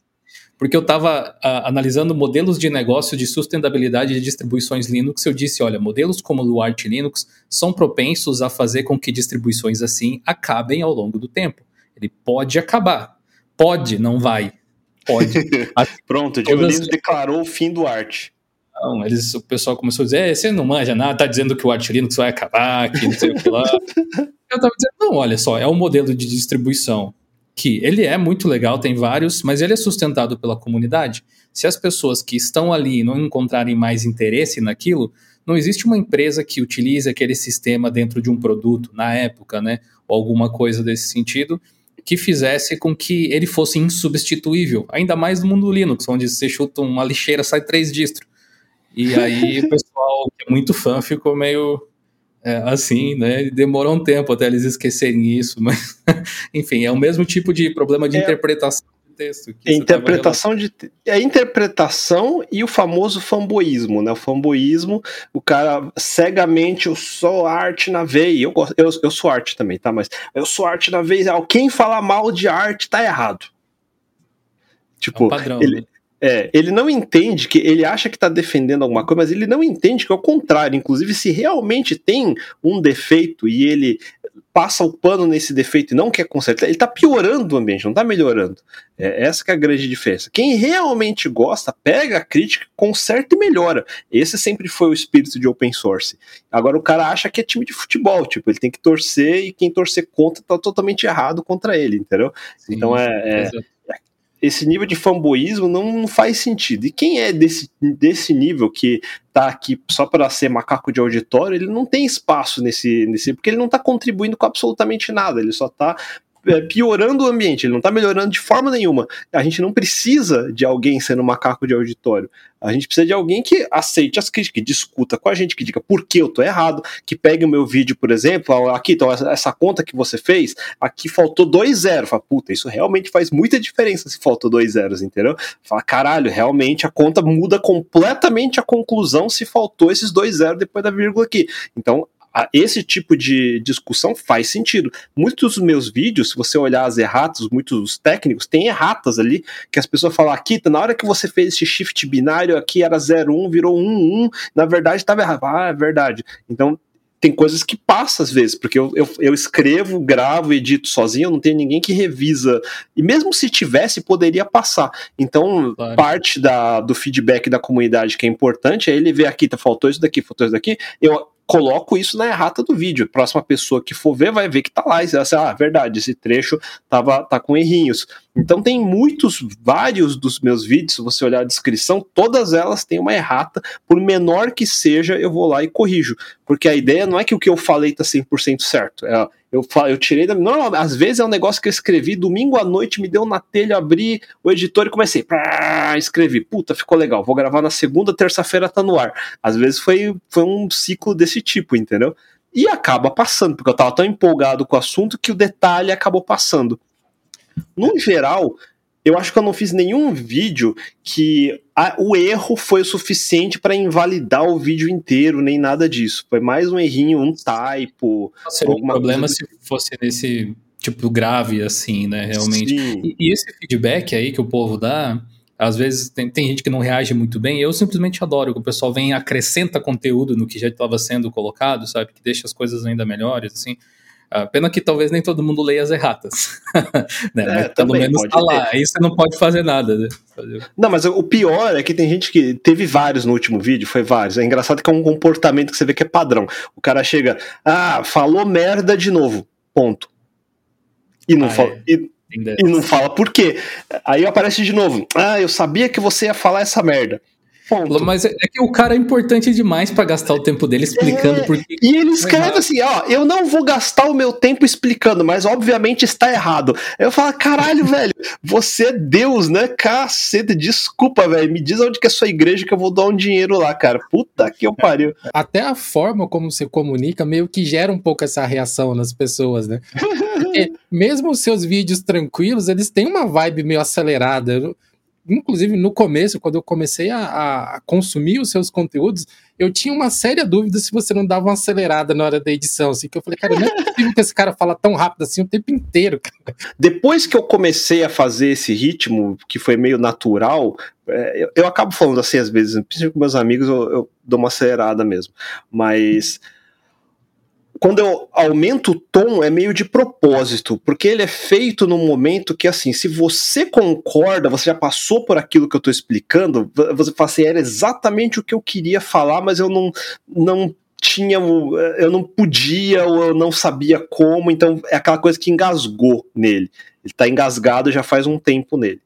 C: porque eu estava analisando modelos de negócio de sustentabilidade de distribuições Linux. Eu disse: olha, modelos como o Arch Linux são propensos a fazer com que distribuições assim acabem ao longo do tempo. Ele pode acabar. Pode, não vai. Pode. (laughs)
B: Pronto, o
C: Todas-
B: Dionísio declarou o fim do arte.
C: Não, eles, o pessoal começou a dizer: "É, você não manja nada, tá dizendo que o Arch Linux vai acabar, que não sei o que lá. (laughs) Eu tava dizendo: não, olha só, é um modelo de distribuição que ele é muito legal, tem vários, mas ele é sustentado pela comunidade. Se as pessoas que estão ali não encontrarem mais interesse naquilo, não existe uma empresa que utilize aquele sistema dentro de um produto, na época, né? Ou alguma coisa desse sentido, que fizesse com que ele fosse insubstituível. Ainda mais no mundo Linux, onde você chuta uma lixeira, sai três distros. E aí o pessoal que é muito fã ficou meio é, assim, né? Demorou um tempo até eles esquecerem isso, mas (laughs) enfim, é o mesmo tipo de problema de
B: É.
C: interpretação de texto.
B: É interpretação de é a interpretação e o famoso fanboísmo, né? O fanboísmo, o cara cegamente eu sou arte na veia. Eu, eu, eu sou arte também, tá? Mas eu sou arte na veia. Quem fala mal de arte tá errado.
C: É
B: Tipo,
C: um padrão.
B: ele-
C: né?
B: É, ele não entende que ele acha que está defendendo alguma coisa, mas ele não entende que é o contrário. Inclusive, se realmente tem um defeito e ele passa o pano nesse defeito e não quer consertar, ele está piorando o ambiente, não está melhorando. É essa que é a grande diferença. Quem realmente gosta, pega a crítica, conserta e melhora. Esse sempre foi o espírito de open source. Agora o cara acha que é time de futebol, tipo, ele tem que torcer e quem torcer contra tá totalmente errado contra ele, entendeu?
C: Sim,
B: então é- é. Esse nível de fanboísmo não faz sentido. E quem é desse, desse nível que tá aqui só para ser macaco de auditório, ele não tem espaço nesse, nesse. Porque ele não tá contribuindo com absolutamente nada, ele só tá piorando o ambiente, ele não tá melhorando de forma nenhuma. A gente não precisa de alguém sendo macaco de auditório. A gente precisa de alguém que aceite as críticas, que discuta com a gente, que diga por que eu tô errado, que pegue o meu vídeo, por exemplo, aqui, então, essa conta que você fez, aqui faltou dois zeros. Fala, puta, isso realmente faz muita diferença se faltou dois zeros, entendeu? Fala, caralho, realmente a conta muda completamente a conclusão se faltou esses dois zeros depois da vírgula aqui. Então, esse tipo de discussão faz sentido. Muitos dos meus vídeos, se você olhar as erratas, muitos técnicos, tem erratas ali, que as pessoas falam, aqui, na hora que você fez esse shift binário aqui era 01, virou 11, na verdade estava errado. Ah, é verdade. Então, tem coisas que passa às vezes, porque eu, eu, eu, escrevo, gravo, edito sozinho, não tem ninguém que revisa. E mesmo se tivesse, poderia passar. Então, claro. parte da, do feedback da comunidade que é importante é ele ver aqui, tá, faltou isso daqui, faltou isso daqui. Eu coloco isso na errata do vídeo. A próxima pessoa que for ver vai ver que tá lá e vai dizer, ah, verdade, esse trecho tava, tá com errinhos. Então tem muitos, vários dos meus vídeos, se você olhar a descrição, todas elas têm uma errata, por menor que seja, eu vou lá e corrijo. Porque a ideia não é que o que eu falei tá 100% certo, é, eu, eu tirei da. Não, às vezes é um negócio que eu escrevi domingo à noite, me deu na telha, abri o editor e comecei. Prá, escrevi. Puta, ficou legal. Vou gravar na segunda, terça-feira tá no ar. Às vezes foi, foi um ciclo desse tipo, entendeu? E acaba passando, porque eu tava tão empolgado com o assunto que o detalhe acabou passando. No geral, eu acho que eu não fiz nenhum vídeo que a, o erro foi o suficiente para invalidar o vídeo inteiro, nem nada disso. Foi mais um errinho, um typo.
C: Seria um problema se fosse nesse tipo grave, assim, né? Realmente. E, e, esse feedback aí que o povo dá. Às vezes tem, tem gente que não reage muito bem. Eu simplesmente adoro que o pessoal vem e acrescenta conteúdo no que já estava sendo colocado, sabe? Que deixa as coisas ainda melhores, assim. Uh, pena que talvez nem todo mundo leia as erratas. (laughs) né? É, mas pelo menos tá lá. Aí você não pode fazer nada. Né?
B: Não, mas o pior é que tem gente que teve vários no último vídeo, foi vários. É engraçado que é um comportamento que você vê que é padrão. O cara chega, ah, falou merda de novo. Ponto. E não, ah, fala, é. e, e não fala por quê. Aí aparece de novo. Ah, eu sabia que você ia falar essa merda.
C: Ponto. Mas é, é que o cara é importante demais para gastar o tempo dele explicando
B: é,
C: por que.
B: E ele escreve assim: ó, eu não vou gastar o meu tempo explicando, mas obviamente está errado. Eu falo, caralho, (laughs) velho, você é Deus, né? Caceta, desculpa, velho. Me diz onde que é a sua igreja que eu vou dar um dinheiro lá, cara. Puta que eu pariu.
A: Até a forma como você comunica meio que gera um pouco essa reação nas pessoas, né? (laughs) Porque mesmo os seus vídeos tranquilos, eles têm uma vibe meio acelerada inclusive no começo, quando eu comecei a, a, consumir os seus conteúdos, eu tinha uma séria dúvida se você não dava uma acelerada na hora da edição, assim, que eu falei, cara, não é possível que esse cara fala tão rápido assim o tempo inteiro, cara.
B: Depois que eu comecei a fazer esse ritmo, que foi meio natural, é, eu, eu, acabo falando assim às vezes, principalmente com meus amigos, eu, eu dou uma acelerada mesmo, mas quando eu aumento o tom, é meio de propósito, porque ele é feito num momento que, assim, se você concorda, você já passou por aquilo que eu estou explicando, você fala assim, era exatamente o que eu queria falar, mas eu não, não tinha, eu não podia, ou eu não sabia como, então é aquela coisa que engasgou nele. Ele está engasgado já faz um tempo nele.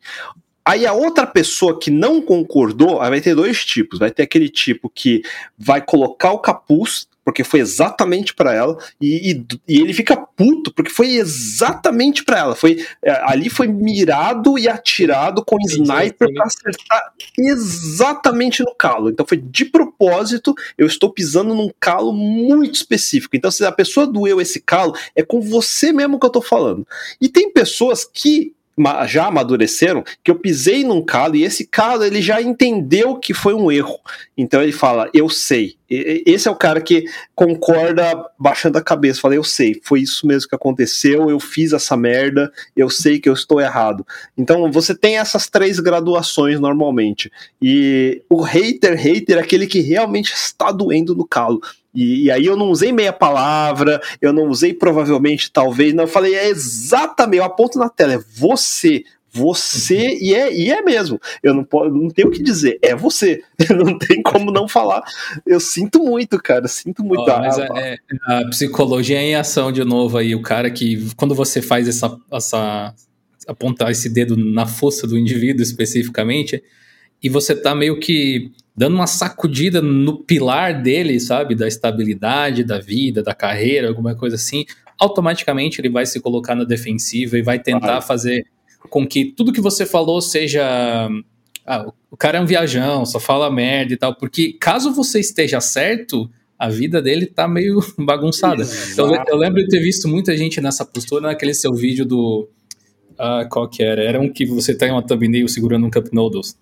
B: Aí a outra pessoa que não concordou, vai ter dois tipos. Vai ter aquele tipo que vai colocar o capuz porque foi exatamente para ela, e, e, e, ele fica puto, porque foi exatamente para ela. Foi, é, ali foi mirado e atirado com Entendi, sniper para acertar exatamente no calo. Então foi de propósito, eu estou pisando num calo muito específico. Então, se a pessoa doeu esse calo, é com você mesmo que eu tô falando. E tem pessoas que já amadureceram que eu pisei num calo e esse calo ele já entendeu que foi um erro. Então ele fala, eu sei. Esse é o cara que concorda baixando a cabeça, fala, eu sei, foi isso mesmo que aconteceu, eu fiz essa merda, eu sei que eu estou errado. Então você tem essas três graduações normalmente. E o hater, hater é aquele que realmente está doendo no calo. E, e, aí eu não usei meia palavra, eu não usei provavelmente, talvez, não, eu falei, é exatamente, eu aponto na tela, é você, você, uhum. e, é, e é mesmo, eu não, posso, não tenho o que dizer, é você, (laughs) não tem como não falar, eu sinto muito, cara, sinto muito. Oh,
C: mas a, é, é, a psicologia é em ação de novo aí, o cara que, quando você faz essa, essa apontar esse dedo na força do indivíduo especificamente, e você tá meio que dando uma sacudida no pilar dele, sabe? Da estabilidade, da vida, da carreira, alguma coisa assim, automaticamente ele vai se colocar na defensiva e vai tentar fazer com que tudo que você falou seja. Ah, o cara é um viajão, só fala merda e tal. Porque caso você esteja certo, a vida dele tá meio (laughs) bagunçada. Eu, eu, lembro de ter visto muita gente nessa postura naquele seu vídeo do. Ah, qual que era? Era um que você tá em uma thumbnail segurando um Cup Noodles.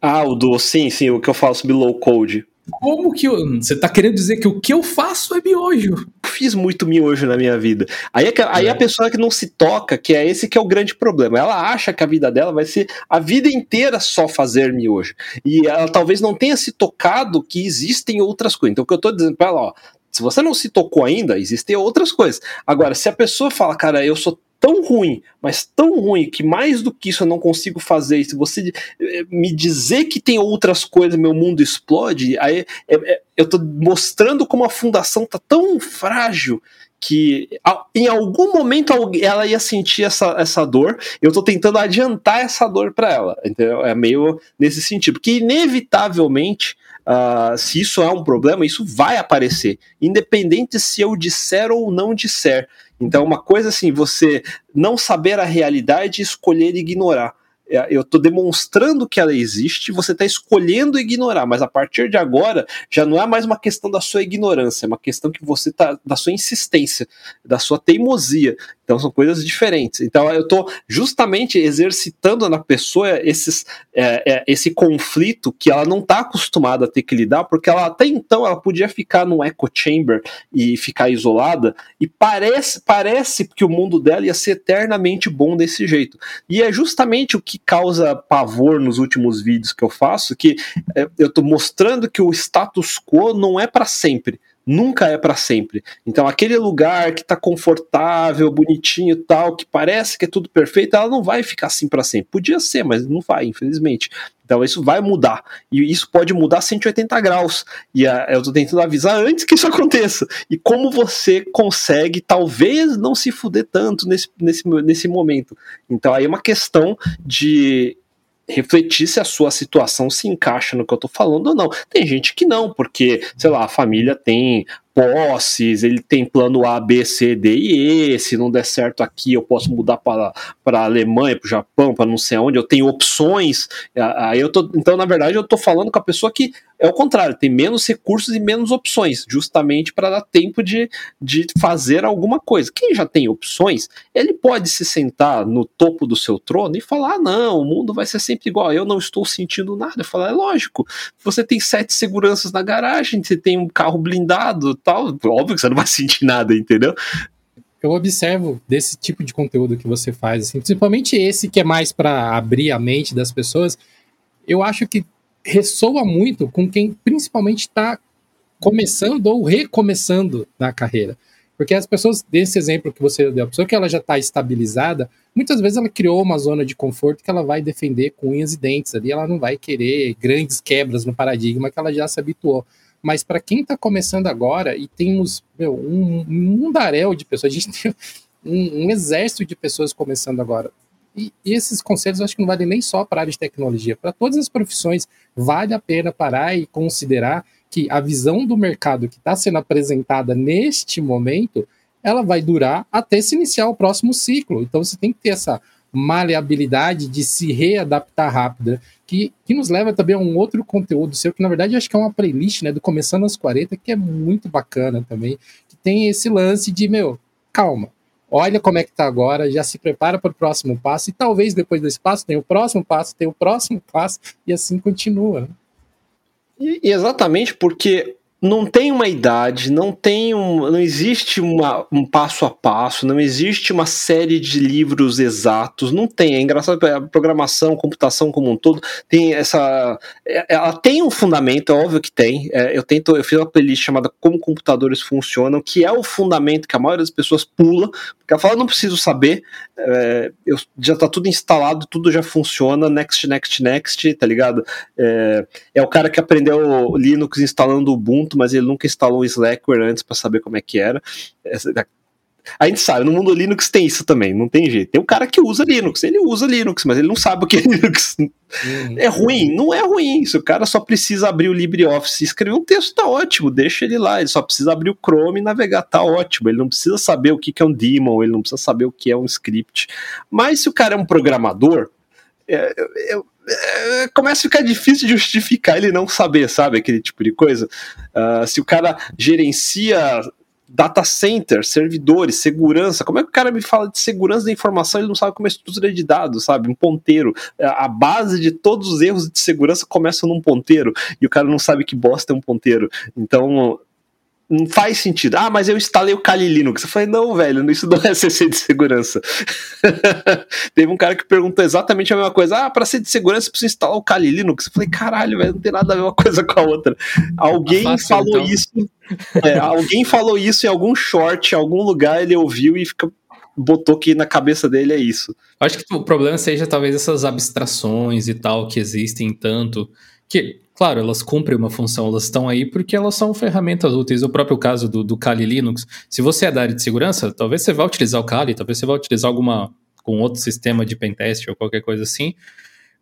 B: Ah, o do. Sim, sim, o que eu falo sobre low code.
C: Como que eu, você tá querendo dizer que o que eu faço é miojo?
B: Fiz muito miojo na minha vida. Aí, é que, aí é. a pessoa que não se toca, que é esse que é o grande problema. Ela acha que a vida dela vai ser a vida inteira só fazer miojo. E ela talvez não tenha se tocado que existem outras coisas. Então o que eu tô dizendo pra ela, ó, se você não se tocou ainda, existem outras coisas. Agora, se a pessoa fala, cara, eu sou tão ruim, mas tão ruim que mais do que isso eu não consigo fazer. Se você eh, me dizer que tem outras coisas, meu mundo explode, aí é, é, eu tô mostrando como a fundação tá tão frágil que em algum momento ela ia sentir essa, essa dor. Eu tô tentando adiantar essa dor para ela. Entendeu? É meio nesse sentido, porque inevitavelmente Uh, se isso é um problema, isso vai aparecer, independente se eu disser ou não disser. Então, uma coisa assim, você não saber a realidade e escolher ignorar. É, eu estou demonstrando que ela existe, você está escolhendo ignorar, mas a partir de agora já não é mais uma questão da sua ignorância, é uma questão que você tá da sua insistência, da sua teimosia. Então são coisas diferentes. Então eu estou justamente exercitando na pessoa esses, é, é, esse conflito que ela não está acostumada a ter que lidar, porque ela até então ela podia ficar num echo chamber e ficar isolada, e parece, parece que o mundo dela ia ser eternamente bom desse jeito. E é justamente o que causa pavor nos últimos vídeos que eu faço, que é, eu estou mostrando que o status quo não é para sempre nunca é para sempre. Então, aquele lugar que tá confortável, bonitinho tal, que parece que é tudo perfeito, ela não vai ficar assim para sempre. Podia ser, mas não vai, infelizmente. Então, isso vai mudar. E isso pode mudar 180 graus. E a, eu tô tentando avisar antes que isso (laughs) aconteça. E como você consegue, talvez, não se fuder tanto nesse, nesse, nesse momento. Então, aí é uma questão de refletir se a sua situação se encaixa no que eu tô falando ou não. Tem gente que não, porque, sei lá, a família tem posses, ele tem plano A, B, C, D e E. Se não der certo aqui, eu posso mudar para a Alemanha, para o Japão, para não sei onde. Eu tenho opções. Aí eu tô, então, na verdade, eu estou falando com a pessoa que é o contrário, tem menos recursos e menos opções, justamente para dar tempo de, de fazer alguma coisa. Quem já tem opções, ele pode se sentar no topo do seu trono e falar: ah, não, o mundo vai ser sempre igual, eu não estou sentindo nada. Eu falo, é lógico, você tem sete seguranças na garagem, você tem um carro blindado tal, óbvio que você não vai (laughs) sentir nada, entendeu?
A: eu observo desse tipo de conteúdo que você faz, assim, principalmente esse que é mais para abrir a mente das pessoas, eu acho que ressoa muito com quem principalmente está começando ou recomeçando na carreira. Porque as pessoas, desse exemplo que você deu, a pessoa que ela já está estabilizada, muitas vezes ela criou uma zona de conforto que ela vai defender com unhas e dentes ali, ela não vai querer grandes quebras no paradigma que ela já se habituou. Mas para quem está começando agora e temos meu, um, mundaréu de pessoas, a gente (laughs) tem um, um exército de pessoas começando agora. E, esses conselhos eu acho que não valem nem só para a área de tecnologia. Para todas as profissões, vale a pena parar e considerar que a visão do mercado que está sendo apresentada neste momento, ela vai durar até se iniciar o próximo ciclo. Então você tem que ter essa maleabilidade de se readaptar rápida, que, que nos leva também a um outro conteúdo seu, que na verdade acho que é uma playlist, né, do Começando aos 40, que é muito bacana também, que tem esse lance de, meu, calma, olha como é que tá agora, já se prepara para o próximo passo, e talvez depois desse passo tem o próximo passo, tem o próximo passo, e assim continua. Né?
B: E, exatamente porque não tem uma idade, não tem um, não existe uma, um passo a passo, não existe uma série de livros exatos, não tem. É engraçado a programação, computação como um todo tem essa, é, ela tem um fundamento, é óbvio que tem. É, eu tento, eu fiz uma playlist chamada Como computadores funcionam, que é o fundamento que a maioria das pessoas pula, porque ela fala não preciso saber, é, eu, já tá tudo instalado, tudo já funciona, next, next, next, tá ligado? É, é o cara que aprendeu Linux instalando o Ubuntu mas ele nunca instalou o Slackware antes para saber como é que era. A gente sabe, no mundo Linux tem isso também, não tem jeito. Tem um cara que usa Linux, ele usa Linux, mas ele não sabe o que é (laughs) Linux. Uhum. É ruim? Não é ruim. Se o cara só precisa abrir o LibreOffice e escrever um texto, tá ótimo, deixa ele lá. Ele só precisa abrir o Chrome e navegar, tá ótimo. Ele não precisa saber o que é um daemon, ele não precisa saber o que é um script. Mas se o cara é um programador, é, eu, é, começa a ficar difícil de justificar ele não saber, sabe? Aquele tipo de coisa. Uh, se o cara gerencia data center, servidores, segurança. Como é que o cara me fala de segurança da informação? Ele não sabe como é estrutura de dados, sabe? Um ponteiro. A base de todos os erros de segurança começam num ponteiro e o cara não sabe que bosta é um ponteiro. Então, não faz sentido. Ah, mas eu instalei o Kali Linux. Eu falei, não, velho, isso não é (laughs) CC de segurança. (laughs) Teve um cara que perguntou exatamente a mesma coisa. Ah, para ser de segurança, você precisa instalar o Kali Linux. Eu falei, caralho, velho, não tem nada a ver uma (laughs) coisa com a outra. Alguém falou então. isso. É, alguém falou isso em algum short, em algum lugar, ele ouviu e fica botou que na cabeça dele é isso.
C: Acho que o problema seja talvez essas abstrações e tal que existem tanto que Claro, elas cumprem uma função, elas estão aí porque elas são ferramentas úteis. O próprio caso do, do Kali Linux, se você é da área de segurança, talvez você vá utilizar o Kali, talvez você vá utilizar alguma com outro sistema de pentest ou qualquer coisa assim.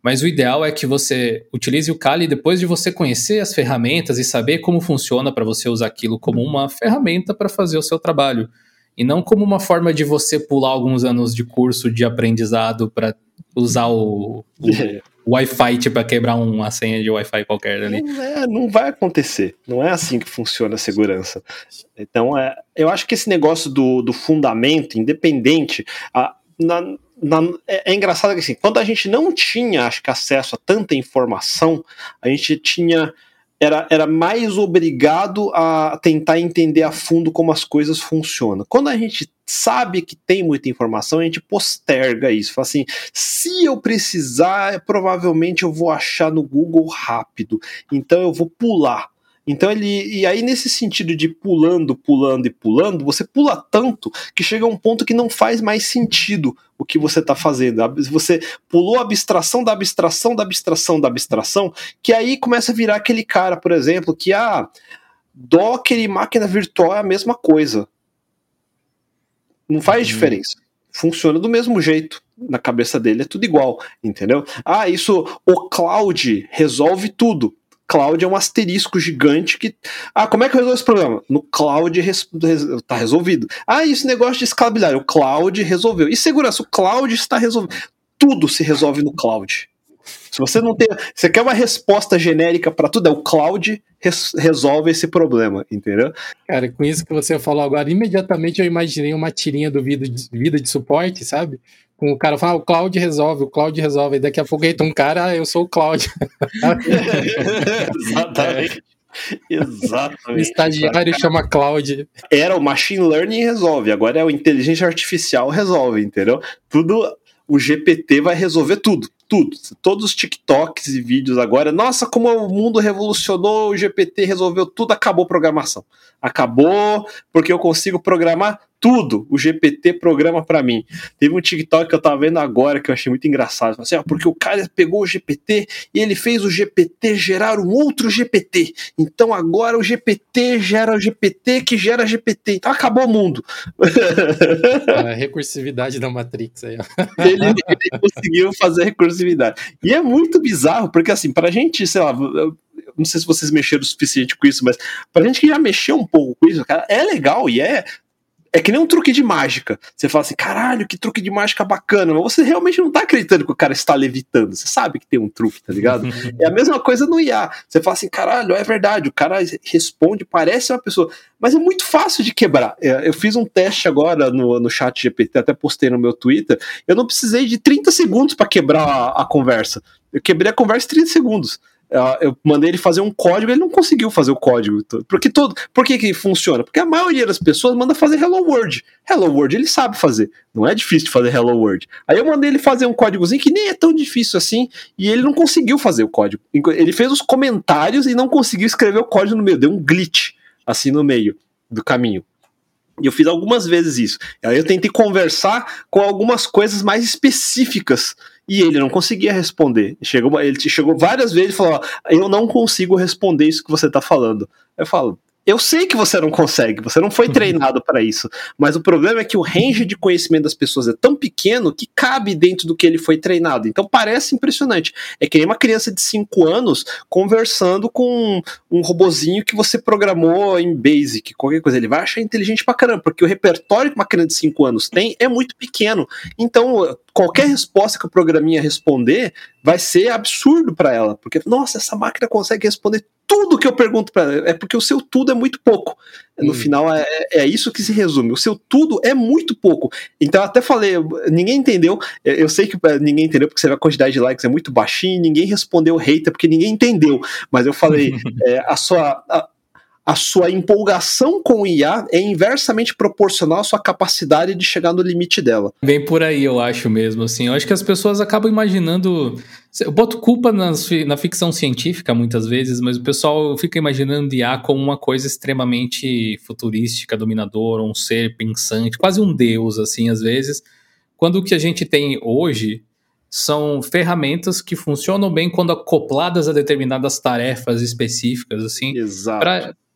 C: Mas o ideal é que você utilize o Kali depois de você conhecer as ferramentas e saber como funciona para você usar aquilo como uma ferramenta para fazer o seu trabalho. E não como uma forma de você pular alguns anos de curso de aprendizado para usar o, o, (laughs) Wi-Fi, tipo, pra quebrar uma senha de Wi-Fi qualquer ali.
B: Não, é, não vai acontecer. Não é assim que funciona a segurança. Então, é, eu acho que esse negócio do, do fundamento, independente, a, na, na, é, é, engraçado que assim, quando a gente não tinha, acho que, acesso a tanta informação, a gente tinha era, era mais obrigado a tentar entender a fundo como as coisas funcionam. Quando a gente sabe que tem muita informação, a gente posterga isso. Fala assim: se eu precisar, provavelmente eu vou achar no Google rápido, então eu vou pular. Então ele. E aí, nesse sentido de pulando, pulando e pulando, você pula tanto que chega a um ponto que não faz mais sentido o que você está fazendo. Você pulou a abstração da abstração da abstração da abstração, que aí começa a virar aquele cara, por exemplo, que ah, Docker e máquina virtual é a mesma coisa. Não faz uhum. diferença. Funciona do mesmo jeito. Na cabeça dele é tudo igual, entendeu? Ah, isso, o cloud resolve tudo cloud é um asterisco gigante que. Ah, como é que eu resolvo esse problema? No cloud res... tá resolvido. Ah, esse negócio de escalabilidade, o cloud resolveu. E segurança, o cloud está resolvido. Tudo se resolve no cloud. Se você não tem. Você quer uma resposta genérica para tudo, é o cloud res, resolve esse problema, entendeu?
A: Cara, com isso que você falou agora, imediatamente eu imaginei uma tirinha do vida de, vida de suporte, sabe? O cara fala, ah, o Cloud resolve, o Cloud resolve. E daqui a pouco entra um cara, ah, eu sou o Cloud. (laughs)
B: Exatamente. Exatamente. O
A: estagiário chama Cloud.
B: Era o Machine Learning resolve, agora é o Inteligência Artificial resolve, entendeu? Tudo, o GPT vai resolver tudo tudo. Todos os TikToks e vídeos agora. Nossa, como o mundo revolucionou, o GPT resolveu tudo, acabou programação. Acabou porque eu consigo programar tudo. O GPT programa para mim. Teve um TikTok que eu tava vendo agora que eu achei muito engraçado. Assim, ó, porque o cara pegou o GPT e ele fez o GPT gerar um outro GPT. Então agora o GPT gera o GPT que gera GPT. Então acabou o mundo.
A: A (laughs) (laughs) recursividade da Matrix aí.
B: Ele, ele conseguiu fazer a recursividade. E é muito bizarro, porque assim, pra gente, sei lá, não sei se vocês mexeram o suficiente com isso, mas pra gente que já mexeu um pouco com isso, cara, é legal e é é que nem um truque de mágica. Você fala assim, caralho, que truque de mágica bacana, mas você realmente não tá acreditando que o cara está levitando. Você sabe que tem um truque, tá ligado? (laughs) é a mesma coisa no IA. Você fala assim, caralho, é verdade, o cara responde, parece uma pessoa, mas é muito fácil de quebrar. É, eu fiz um teste agora no, no chat GPT, até postei no meu Twitter, eu não precisei de 30 segundos para quebrar a, a conversa. Eu quebrei a conversa em 30 segundos eu mandei ele fazer um código, ele não conseguiu fazer o código. Porque todo, por que que funciona? Porque a maioria das pessoas manda fazer Hello World. Hello World ele sabe fazer, não é difícil de fazer Hello World. Aí eu mandei ele fazer um códigozinho que nem é tão difícil assim, e ele não conseguiu fazer o código. Ele fez os comentários e não conseguiu escrever o código no meio, deu um glitch assim no meio do caminho. E eu fiz algumas vezes isso. Aí eu tentei conversar com algumas coisas mais específicas e ele não conseguia responder. Chegou, ele chegou várias vezes e falou: Eu não consigo responder isso que você está falando. Eu falo, eu sei que você não consegue, você não foi (laughs) treinado para isso, mas o problema é que o range de conhecimento das pessoas é tão pequeno que cabe dentro do que ele foi treinado. Então parece impressionante. É que nem uma criança de 5 anos conversando com um robozinho que você programou em Basic, qualquer coisa. Ele vai achar inteligente pra caramba, porque o repertório que uma criança de 5 anos tem é muito pequeno. Então, qualquer resposta que o programinha responder vai ser absurdo para ela, porque nossa, essa máquina consegue responder tudo que eu pergunto para ela. É porque o seu tudo é muito pouco. No hum. final é, é isso que se resume. O seu tudo é muito pouco. Então até falei, ninguém entendeu. Eu sei que é, ninguém entendeu porque a quantidade de likes é muito baixinha, ninguém respondeu hater porque ninguém entendeu. Mas eu falei, (laughs) é, a sua a, a sua empolgação com o IA é inversamente proporcional à sua capacidade de chegar no limite dela.
C: Bem por aí, eu acho mesmo. Assim, eu acho que as pessoas acabam imaginando. Eu boto culpa nas, na ficção científica muitas vezes, mas o pessoal fica imaginando IA como uma coisa extremamente futurística, dominadora, um ser pensante, quase um deus, assim, às vezes. Quando o que a gente tem hoje são ferramentas que funcionam bem quando acopladas a determinadas tarefas específicas, assim.
B: Exato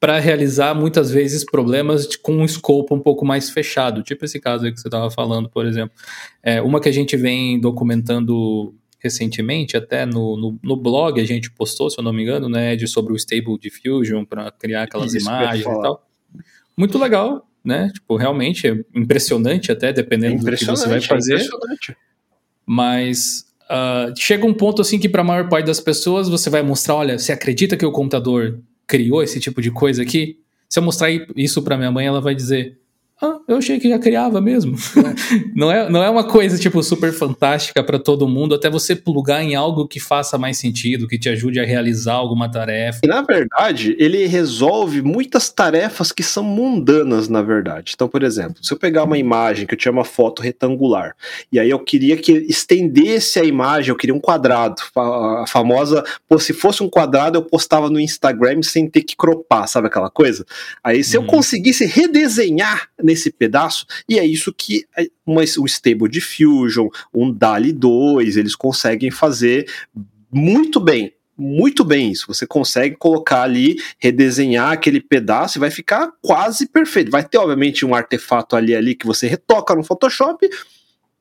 C: para realizar muitas vezes problemas de, com um escopo um pouco mais fechado, tipo esse caso aí que você estava falando, por exemplo. É, uma que a gente vem documentando recentemente, até no, no, no, blog a gente postou, se eu não me engano, né, de sobre o Stable Diffusion para criar aquelas Isso, imagens e tal. Muito legal, né? Tipo, realmente é impressionante até, dependendo é do que você vai é fazer. É mas uh, chega um ponto assim que para a maior parte das pessoas você vai mostrar, olha, você acredita que o computador criou esse tipo de coisa aqui, se eu mostrar isso para minha mãe, ela vai dizer: ah, eu achei que já criava mesmo. É. (laughs) não, é, não é uma coisa, tipo, super fantástica para todo mundo, até você plugar em algo que faça mais sentido, que te ajude a realizar alguma tarefa.
B: E, na verdade, ele resolve muitas tarefas que são mundanas, na verdade. Então, por exemplo, se eu pegar uma imagem que eu tinha uma foto retangular, e aí eu queria que estendesse a imagem, eu queria um quadrado, a famosa, pô, se fosse um quadrado, eu postava no Instagram sem ter que cropar, sabe aquela coisa? Aí, se uhum. eu conseguisse redesenhar nesse pedaço, e é isso que o Stable Diffusion, um DALI 2, eles conseguem fazer muito bem muito bem isso. Você consegue colocar ali, redesenhar aquele pedaço e vai ficar quase perfeito. Vai ter, obviamente, um artefato ali, ali que você retoca no Photoshop,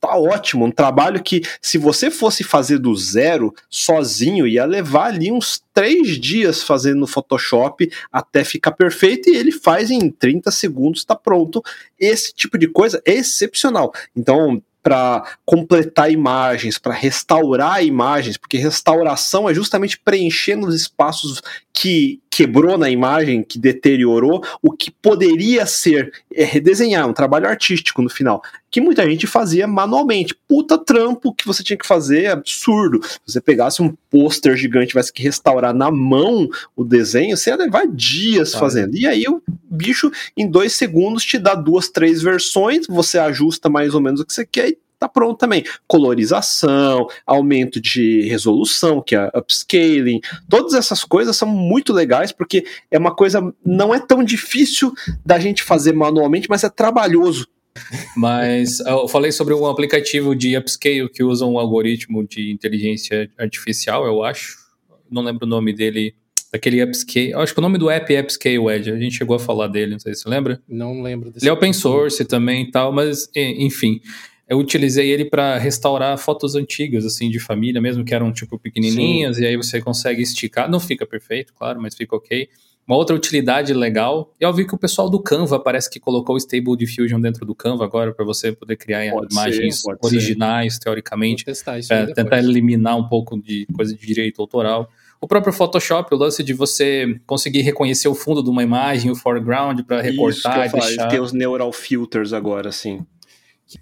B: tá ótimo. Um trabalho que, se você fosse fazer do zero, sozinho, ia levar ali uns três dias fazendo no Photoshop até ficar perfeito e ele faz em 30 segundos, está pronto. Esse tipo de coisa é excepcional. Então, para completar imagens, para restaurar imagens, porque restauração é justamente preenchendo os espaços que quebrou na imagem, que deteriorou, o que poderia ser é redesenhar, um trabalho artístico no final, que muita gente fazia manualmente. Puta trampo que você tinha que fazer, absurdo. Se você pegasse um pôster gigante, tivesse que restaurar na mão o desenho, você ia levar dias fazendo. E aí o bicho, em dois segundos, te dá duas, três versões, você ajusta mais ou menos o que você quer e tá pronto também. Colorização, aumento de resolução, que é upscaling, todas essas coisas são muito legais porque é uma coisa não é tão difícil da gente fazer manualmente, mas é trabalhoso.
C: Mas eu falei sobre um aplicativo de upscale que usa um algoritmo de inteligência artificial, eu acho. Não lembro o nome dele daquele upscale. Acho que o nome do app é Upscale Edge. A gente chegou a falar dele, não sei se você lembra.
A: Não lembro
C: desse. Ele é open source também e tal, mas enfim eu utilizei ele para restaurar fotos antigas, assim, de família, mesmo que eram, tipo, pequenininhas, Sim. e aí você consegue esticar. Não fica perfeito, claro, mas fica ok. Uma outra utilidade legal, eu vi que o pessoal do Canva parece que colocou o Stable Diffusion dentro do Canva agora, para você poder criar pode imagens ser, originais, ser. teoricamente, para tentar eliminar um pouco de coisa de direito autoral. O próprio Photoshop, o lance de você conseguir reconhecer o fundo de uma imagem, o foreground, para recortar
B: Isso que eu e deixar... Tem os neural filters agora, sim.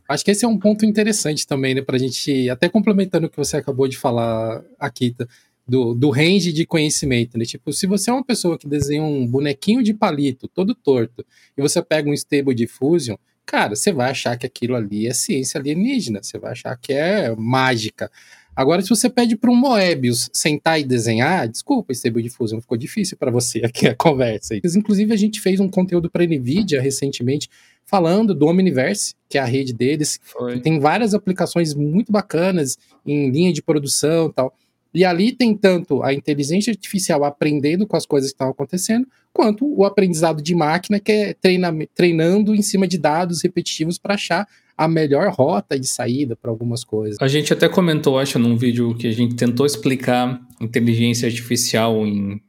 A: Acho que esse é um ponto interessante também, né, para a gente, até complementando o que você acabou de falar, Akita, do, do range de conhecimento, né? Tipo, se você é uma pessoa que desenha um bonequinho de palito todo torto e você pega um Stable Diffusion, cara, você vai achar que aquilo ali é ciência alienígena, você vai achar que é mágica. Agora, se você pede para um Moebius sentar e desenhar, desculpa, Stable Diffusion, ficou difícil para você (laughs) aqui a conversa. Inclusive, a gente fez um conteúdo para a NVIDIA recentemente falando do Omniverse, que é a rede deles, que tem várias aplicações muito bacanas em linha de produção e tal. E ali tem tanto a inteligência artificial aprendendo com as coisas que estão acontecendo, quanto o aprendizado de máquina, que é treina, treinando em cima de dados repetitivos para achar a melhor rota de saída para algumas coisas.
C: A gente até comentou, acho, num vídeo que a gente tentou explicar inteligência artificial em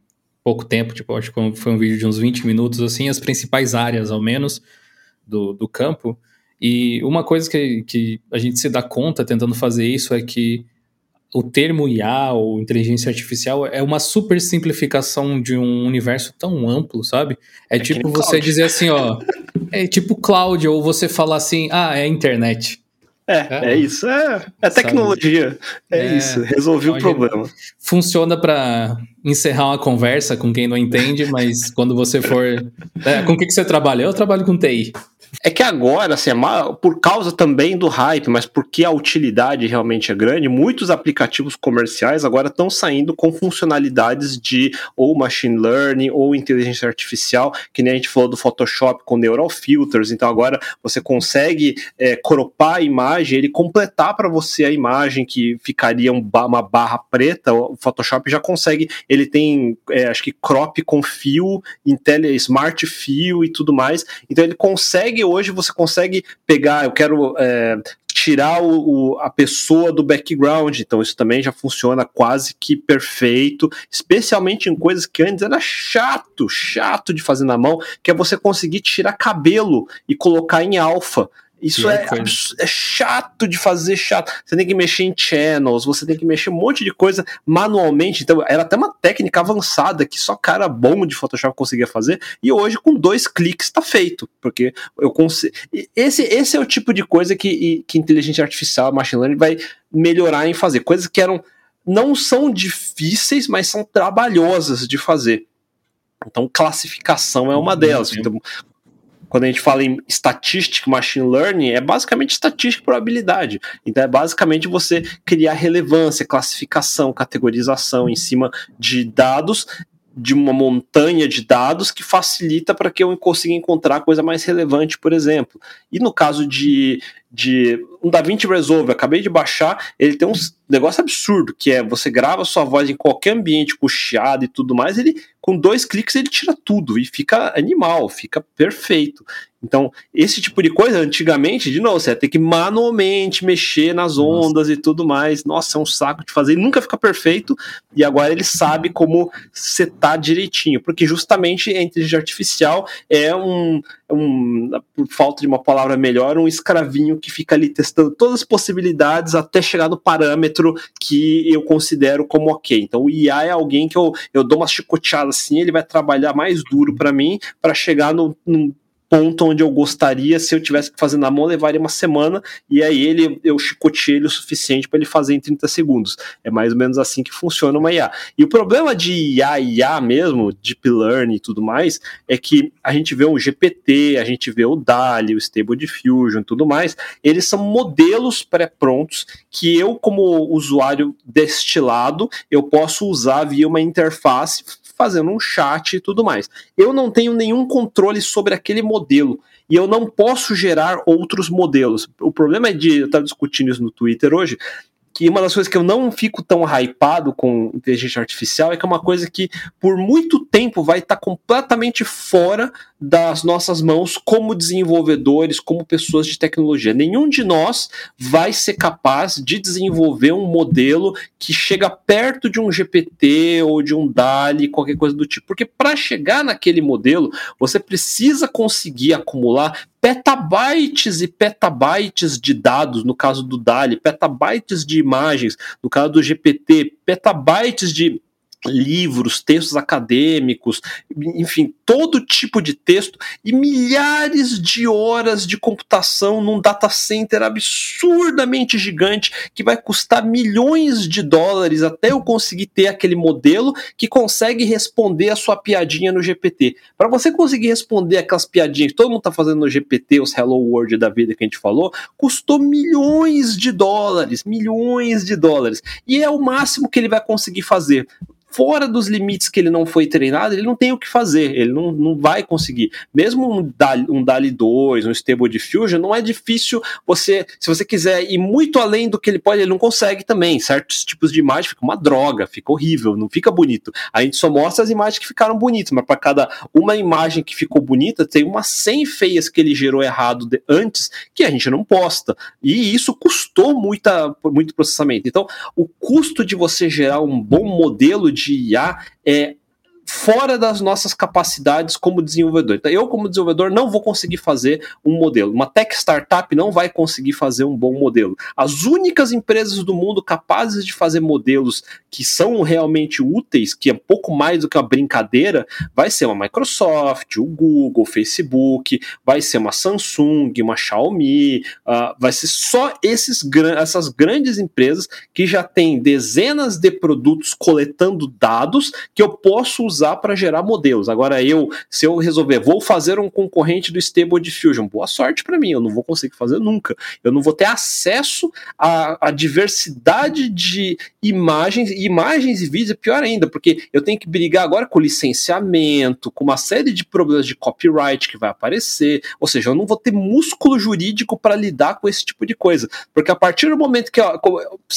C: pouco tempo, tipo, acho que foi um vídeo de uns 20 minutos, assim, as principais áreas, ao menos, do, do campo. E uma coisa que, que a gente se dá conta tentando fazer isso é que o termo IA ou inteligência artificial é uma super simplificação de um universo tão amplo, sabe? É, é tipo você cloud. dizer assim, ó, (laughs) é tipo cloud, ou você falar assim, ah, é a internet.
B: É, é, é isso, é, é tecnologia. É, é, isso, resolvi o problema.
C: Funciona para encerrar uma conversa com quem não entende, mas quando você for. (laughs) É, com o que, que você trabalha? Eu trabalho com TI.
B: É que agora, assim, é por causa também do hype, mas porque a utilidade realmente é grande, muitos aplicativos comerciais agora estão saindo com funcionalidades de ou machine learning ou inteligência artificial, que nem a gente falou do Photoshop com neural filters. Então agora você consegue é, cropar a imagem, ele completar para você a imagem que ficaria um, uma barra preta. O Photoshop já consegue, ele tem, é, acho que crop com fio, Smart Fio e tudo mais. Então ele consegue consegue, hoje você consegue pegar, eu quero é, tirar o, o, a pessoa do background, então isso também já funciona quase que perfeito, especialmente em coisas que antes era chato, chato de fazer na mão, que é você conseguir tirar cabelo e colocar em alfa. Isso é, é, chato de fazer, chato. Você tem que mexer em channels, você tem que mexer um monte de coisa manualmente. Então, era até uma técnica avançada que só cara bom de Photoshop conseguia fazer. E hoje, com dois cliques, está feito. Porque eu consigo. Esse, esse é o tipo de coisa que, que inteligência artificial, machine learning, vai melhorar em fazer. Coisas que eram. Não são difíceis, mas são trabalhosas de fazer. Então, classificação é uma delas. Então, quando a gente fala em estatística, machine learning, é basicamente estatística e probabilidade. Então é basicamente você criar relevância, classificação, categorização em cima de dados de uma montanha de dados que facilita para que eu consiga encontrar coisa mais relevante, por exemplo. E no caso de, de um DaVinci Resolve, acabei de baixar, ele tem um negócio absurdo, que é você grava sua voz em qualquer ambiente, chiado e tudo mais, ele com dois cliques ele tira tudo e fica animal, fica perfeito. Então, esse tipo de coisa, antigamente, de novo, você ia ter que manualmente mexer nas ondas Nossa. e tudo mais. Nossa, é um saco de fazer, nunca fica perfeito. E agora ele sabe como setar direitinho, porque justamente a inteligência artificial é um, um, por falta de uma palavra melhor, um escravinho que fica ali testando todas as possibilidades até chegar no parâmetro que eu considero como ok. Então, o IA é alguém que eu, eu dou uma chicoteada assim, ele vai trabalhar mais duro para mim para chegar no, no ponto onde eu gostaria, se eu tivesse que fazer na mão, levaria uma semana, e aí ele eu chicoteei ele o suficiente para ele fazer em 30 segundos. É mais ou menos assim que funciona uma IA. E o problema de IA IA mesmo, Deep Learning e tudo mais, é que a gente vê o GPT, a gente vê o DALI, o Stable Diffusion e tudo mais, eles são modelos pré-prontos que eu, como usuário destilado, eu posso usar via uma interface fazendo um chat e tudo mais. Eu não tenho nenhum controle sobre aquele modelo e eu não posso gerar outros modelos. O problema é de eu estar discutindo isso no Twitter hoje, que uma das coisas que eu não fico tão hypado com inteligência artificial é que é uma coisa que por muito tempo vai estar completamente fora das nossas mãos como desenvolvedores, como pessoas de tecnologia. Nenhum de nós vai ser capaz de desenvolver um modelo que chega perto de um GPT ou de um DALI, qualquer coisa do tipo. Porque para chegar naquele modelo, você precisa conseguir acumular petabytes e petabytes de dados, no caso do DALI, petabytes de imagens, no caso do GPT, petabytes de livros, textos acadêmicos, enfim, todo tipo de texto e milhares de horas de computação num data center absurdamente gigante que vai custar milhões de dólares até eu conseguir ter aquele modelo que consegue responder a sua piadinha no GPT. Para você conseguir responder aquelas piadinhas que todo mundo está fazendo no GPT, os Hello World da vida que a gente falou, custou milhões de dólares, milhões de dólares. E é o máximo que ele vai conseguir fazer fora dos limites que ele não foi treinado, ele não tem o que fazer, ele não, não vai conseguir. Mesmo um DALI, um DALI 2, um Stable Diffusion, não é difícil você, se você quiser ir muito além do que ele pode, ele não consegue também. Certos tipos de imagem fica uma droga, fica horrível, não fica bonito. A gente só mostra as imagens que ficaram bonitas, mas para cada uma imagem que ficou bonita, tem umas 100 feias que ele gerou errado de, antes que a gente não posta. E isso custou muita, muito processamento. Então, o custo de você gerar um bom modelo de de IA é fora das nossas capacidades como desenvolvedor. Então, eu, como desenvolvedor, não vou conseguir fazer um modelo. Uma tech startup não vai conseguir fazer um bom modelo. As únicas empresas do mundo capazes de fazer modelos que são realmente úteis, que é pouco mais do que uma brincadeira, vai ser uma Microsoft, o Google, o Facebook, vai ser uma Samsung, uma Xiaomi, uh, vai ser só esses, essas grandes empresas que já têm dezenas de produtos coletando dados que eu posso usar para gerar modelos. Agora, eu, se eu resolver, vou fazer um concorrente do Stable Diffusion, boa sorte para mim, eu não vou conseguir fazer nunca. Eu não vou ter acesso à, à diversidade de imagens, imagens e vídeos, é pior ainda, porque eu tenho que brigar agora com licenciamento, com uma série de problemas de copyright que vai aparecer, ou seja, eu não vou ter músculo jurídico para lidar com esse tipo de coisa, porque a partir do momento que a,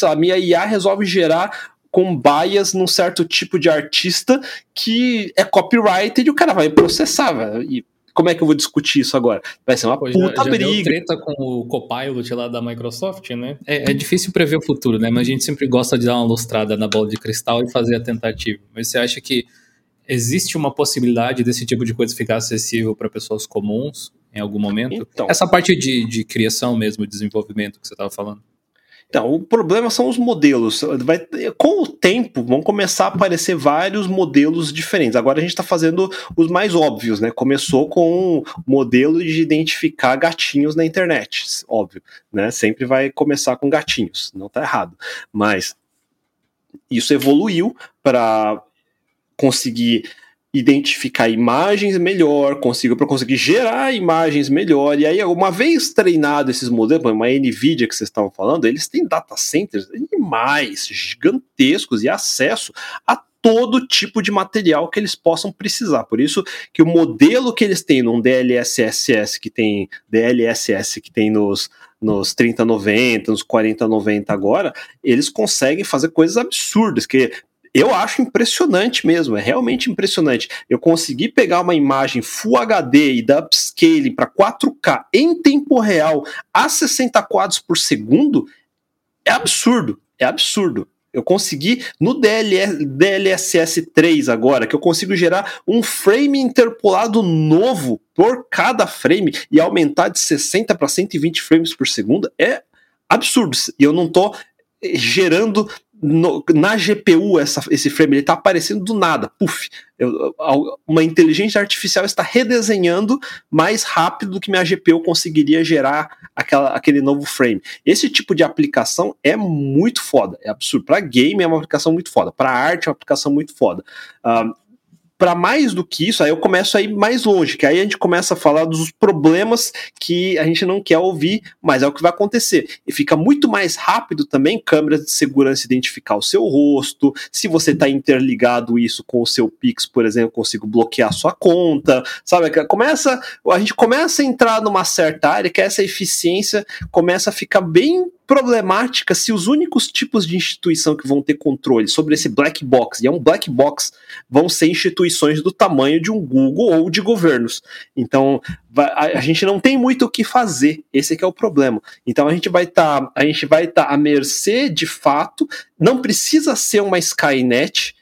B: a minha IA resolve gerar com bias num certo tipo de artista que é copyrighted e o cara vai processar. E como é que eu vou discutir isso agora? Vai ser uma Pô, puta já, já briga. Deu
C: treta com o Copilot lá da Microsoft, né? É, é, difícil prever o futuro, né? Mas a gente sempre gosta de dar uma lustrada na bola de cristal e fazer a tentativa. Mas você acha que existe uma possibilidade desse tipo de coisa ficar acessível para pessoas comuns em algum momento? Então, Essa parte de, de criação mesmo, desenvolvimento que você estava falando.
B: Então, o problema são os modelos. Vai, com o tempo, vão começar a aparecer vários modelos diferentes. Agora a gente está fazendo os mais óbvios, né? Começou com o modelo de identificar gatinhos na internet, óbvio, né? Sempre vai começar com gatinhos, não está errado. Mas isso evoluiu para conseguir identificar imagens melhor, consigo para conseguir gerar imagens melhor. E aí, uma vez treinado esses modelos, uma Nvidia que vocês estavam falando, eles têm data centers animais gigantescos e acesso a todo tipo de material que eles possam precisar. Por isso que o modelo que eles têm num DLSS que tem DLSS que tem nos nos 3090, nos 4090 agora, eles conseguem fazer coisas absurdas, que eu acho impressionante mesmo, é realmente impressionante. Eu consegui pegar uma imagem Full HD e dar upscale para 4K em tempo real a 60 quadros por segundo, é absurdo, é absurdo. Eu consegui no DL, DLSS 3 agora, que eu consigo gerar um frame interpolado novo por cada frame e aumentar de 60 para 120 frames por segundo, é absurdo. E eu não tô gerando no, na GPU essa, esse frame está aparecendo do nada, puf, eu, uma inteligência artificial está redesenhando mais rápido do que minha GPU conseguiria gerar aquela, aquele novo frame. Esse tipo de aplicação é muito foda, é absurdo. Para game é uma aplicação muito foda, para arte é uma aplicação muito foda. Uh, para mais do que isso, aí eu começo a ir mais longe, que aí a gente começa a falar dos problemas que a gente não quer ouvir, mas é o que vai acontecer. E fica muito mais rápido também câmeras de segurança identificar o seu rosto, se você está interligado isso com o seu Pix, por exemplo, consigo bloquear sua conta, sabe? Começa, a gente começa a entrar numa certa área que essa eficiência começa a ficar bem problemática se os únicos tipos de instituição que vão ter controle sobre esse black box, e é um black box, vão ser instituições do tamanho de um Google ou de governos. Então, a, gente não tem muito o que fazer, esse é o problema. Então a gente vai estar, tá, a gente vai estar tá à mercê de fato, não precisa ser uma Skynet,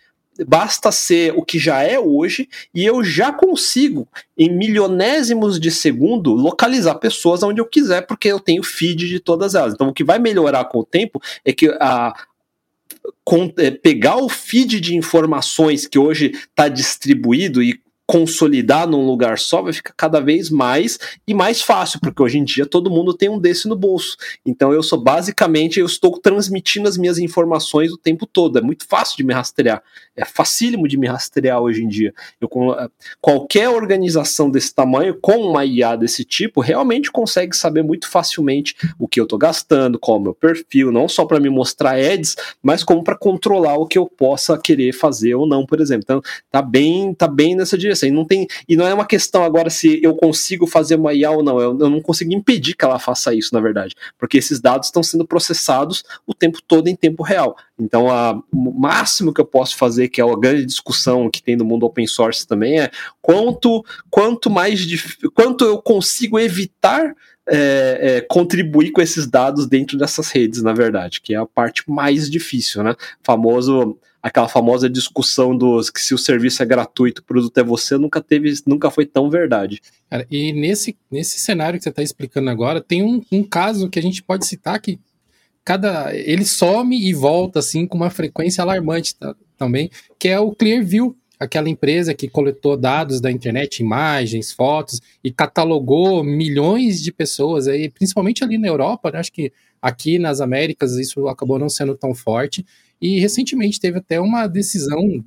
B: basta ser o que já é hoje e eu já consigo, em milionésimos de segundo, localizar pessoas onde eu quiser, porque eu tenho feed de todas elas. Então, o que vai melhorar com o tempo é que a, pegar o feed de informações que hoje está distribuído e consolidar num lugar só vai ficar cada vez mais e mais fácil, porque hoje em dia todo mundo tem um desse no bolso. Então eu sou basicamente, eu estou transmitindo as minhas informações o tempo todo. É muito fácil de me rastrear. É facílimo de me rastrear hoje em dia. Eu, eh, qualquer organização desse tamanho, com uma IA desse tipo, realmente consegue saber muito facilmente o que eu estou gastando, qual é o meu perfil, não só para me mostrar ads, mas como para controlar o que eu possa querer fazer ou não, por exemplo. Então, tá bem, tá bem nessa direção. E não tem, e não é uma questão agora se eu consigo fazer uma IA ou não. Eu, eu não consigo impedir que ela faça isso, na verdade, porque esses dados estão sendo processados o tempo todo em tempo real. Então, a, o máximo que eu posso fazer, que é a grande discussão que tem no mundo open source também, é quanto, quanto mais quanto eu consigo evitar é, é, contribuir com esses dados dentro dessas redes, na verdade, que é a parte mais difícil, né? Famoso aquela famosa discussão dos que se o serviço é gratuito, o produto é você, nunca teve, nunca foi tão verdade.
A: Cara, e nesse, nesse cenário que você está explicando agora, tem um, um caso que a gente pode citar que cada ele some e volta assim com uma frequência alarmante tá, também, que é o Clearview, aquela empresa que coletou dados da internet, imagens, fotos e catalogou milhões de pessoas aí, principalmente ali na Europa, né? acho que aqui nas Américas isso acabou não sendo tão forte e recentemente teve até uma decisão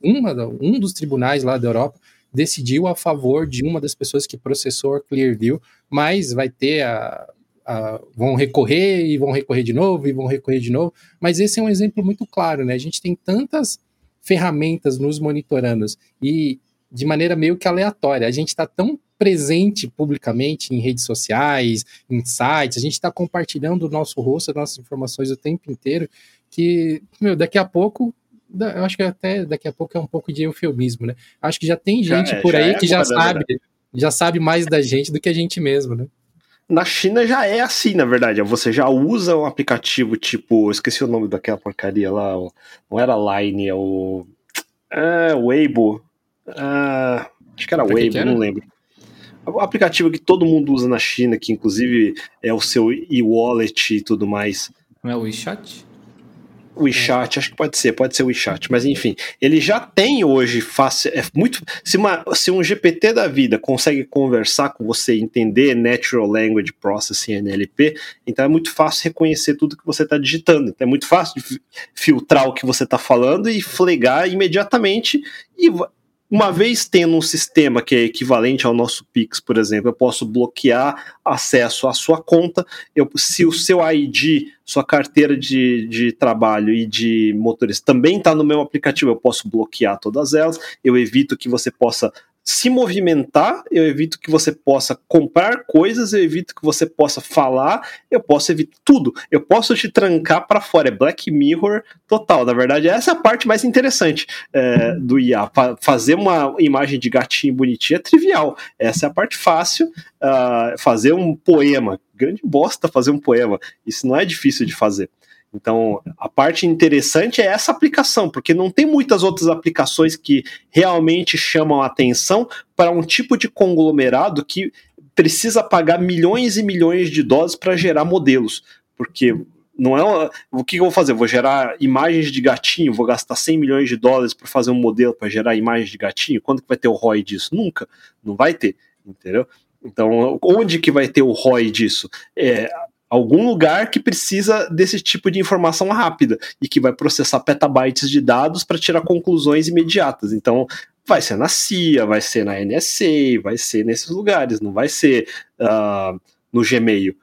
A: uma, um dos tribunais lá da Europa decidiu a favor de uma das pessoas que processou a Clearview, mas vai ter a, a, vão recorrer e vão recorrer de novo e vão recorrer de novo. Mas esse é um exemplo muito claro, né? A gente tem tantas ferramentas nos monitorando e de maneira meio que aleatória. A gente está tão presente publicamente em redes sociais, em sites, a gente está compartilhando o nosso rosto, as nossas informações o tempo inteiro, que, meu, daqui a pouco, eu acho que até daqui a pouco é um pouco de eufemismo, né? Acho que já tem gente já, por já aí é que já sabe, já sabe mais da gente do que a gente mesmo, né?
B: Na China já é assim, na verdade. Você já usa um aplicativo tipo. Esqueci o nome daquela porcaria lá. Não era Line, é o. É, Weibo. Ah, acho que era Weibo, não lembro. O aplicativo que todo mundo usa na China, que inclusive é o seu e-wallet e tudo mais.
C: Não é o WeChat?
B: O WeChat, acho que pode ser, pode ser o WeChat, mas enfim, ele já tem hoje fácil, é muito, se, uma, se um GPT da vida consegue conversar com você, entender Natural Language Processing NLP, então é muito fácil reconhecer tudo que você está digitando, então é muito fácil filtrar o que você está falando e flegar imediatamente e uma vez tendo um sistema que é equivalente ao nosso Pix, por exemplo, eu posso bloquear acesso à sua conta. Eu, se o seu ID, sua carteira de, de trabalho e de motorista também está no meu aplicativo, eu posso bloquear todas elas. Eu evito que você possa se movimentar, eu evito que você possa comprar coisas, eu evito que você possa falar, eu posso evitar tudo. Eu posso te trancar para fora. É Black Mirror total. Na verdade, essa é a parte mais interessante é, do IA. fazer uma imagem de gatinho bonitinho é trivial. Essa é a parte fácil. Uh, fazer um poema. Grande bosta fazer um poema. Isso não é difícil de fazer. Então, a parte interessante é essa aplicação, porque não tem muitas outras aplicações que realmente chamam a atenção para um tipo de conglomerado que precisa pagar milhões e milhões de dólares para gerar modelos. Porque não é o que eu vou fazer? vou gerar imagens de gatinho, vou gastar 100 milhões de dólares para fazer um modelo para gerar imagens de gatinho. Quando que vai ter o ROI disso? Nunca, não vai ter, entendeu? Então, onde que vai ter o ROI disso? É, algum lugar que precisa desse tipo de informação rápida e que vai processar petabytes de dados para tirar conclusões imediatas. Então, vai ser na CIA, vai ser na NSA, vai ser nesses lugares, não vai ser uh, no Gmail.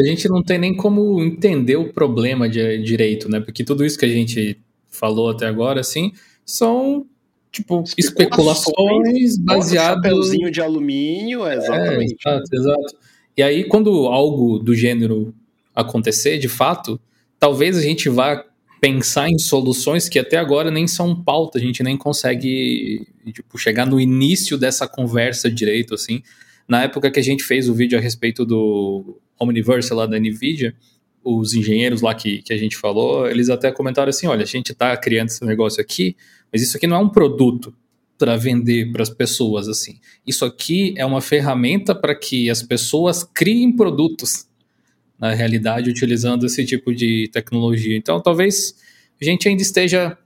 C: A gente não tem nem como entender o problema de direito, né? Porque tudo isso que a gente falou até agora, assim, são tipo especulações, baseadas.
B: de alumínio, exatamente.
C: É, exato, exato. E aí, quando algo do gênero acontecer, de fato, talvez a gente vá pensar em soluções que até agora nem são pauta, a gente nem consegue tipo, chegar no início dessa conversa direito, assim. Na época que a gente fez o vídeo a respeito do Omniverse lá da NVIDIA, os engenheiros lá que, que a gente falou, eles até comentaram assim, olha, a gente está criando esse negócio aqui, mas isso aqui não é um produto, para vender para as pessoas assim. Isso aqui é uma ferramenta para que as pessoas criem produtos na realidade utilizando esse tipo de tecnologia. Então, talvez a gente ainda esteja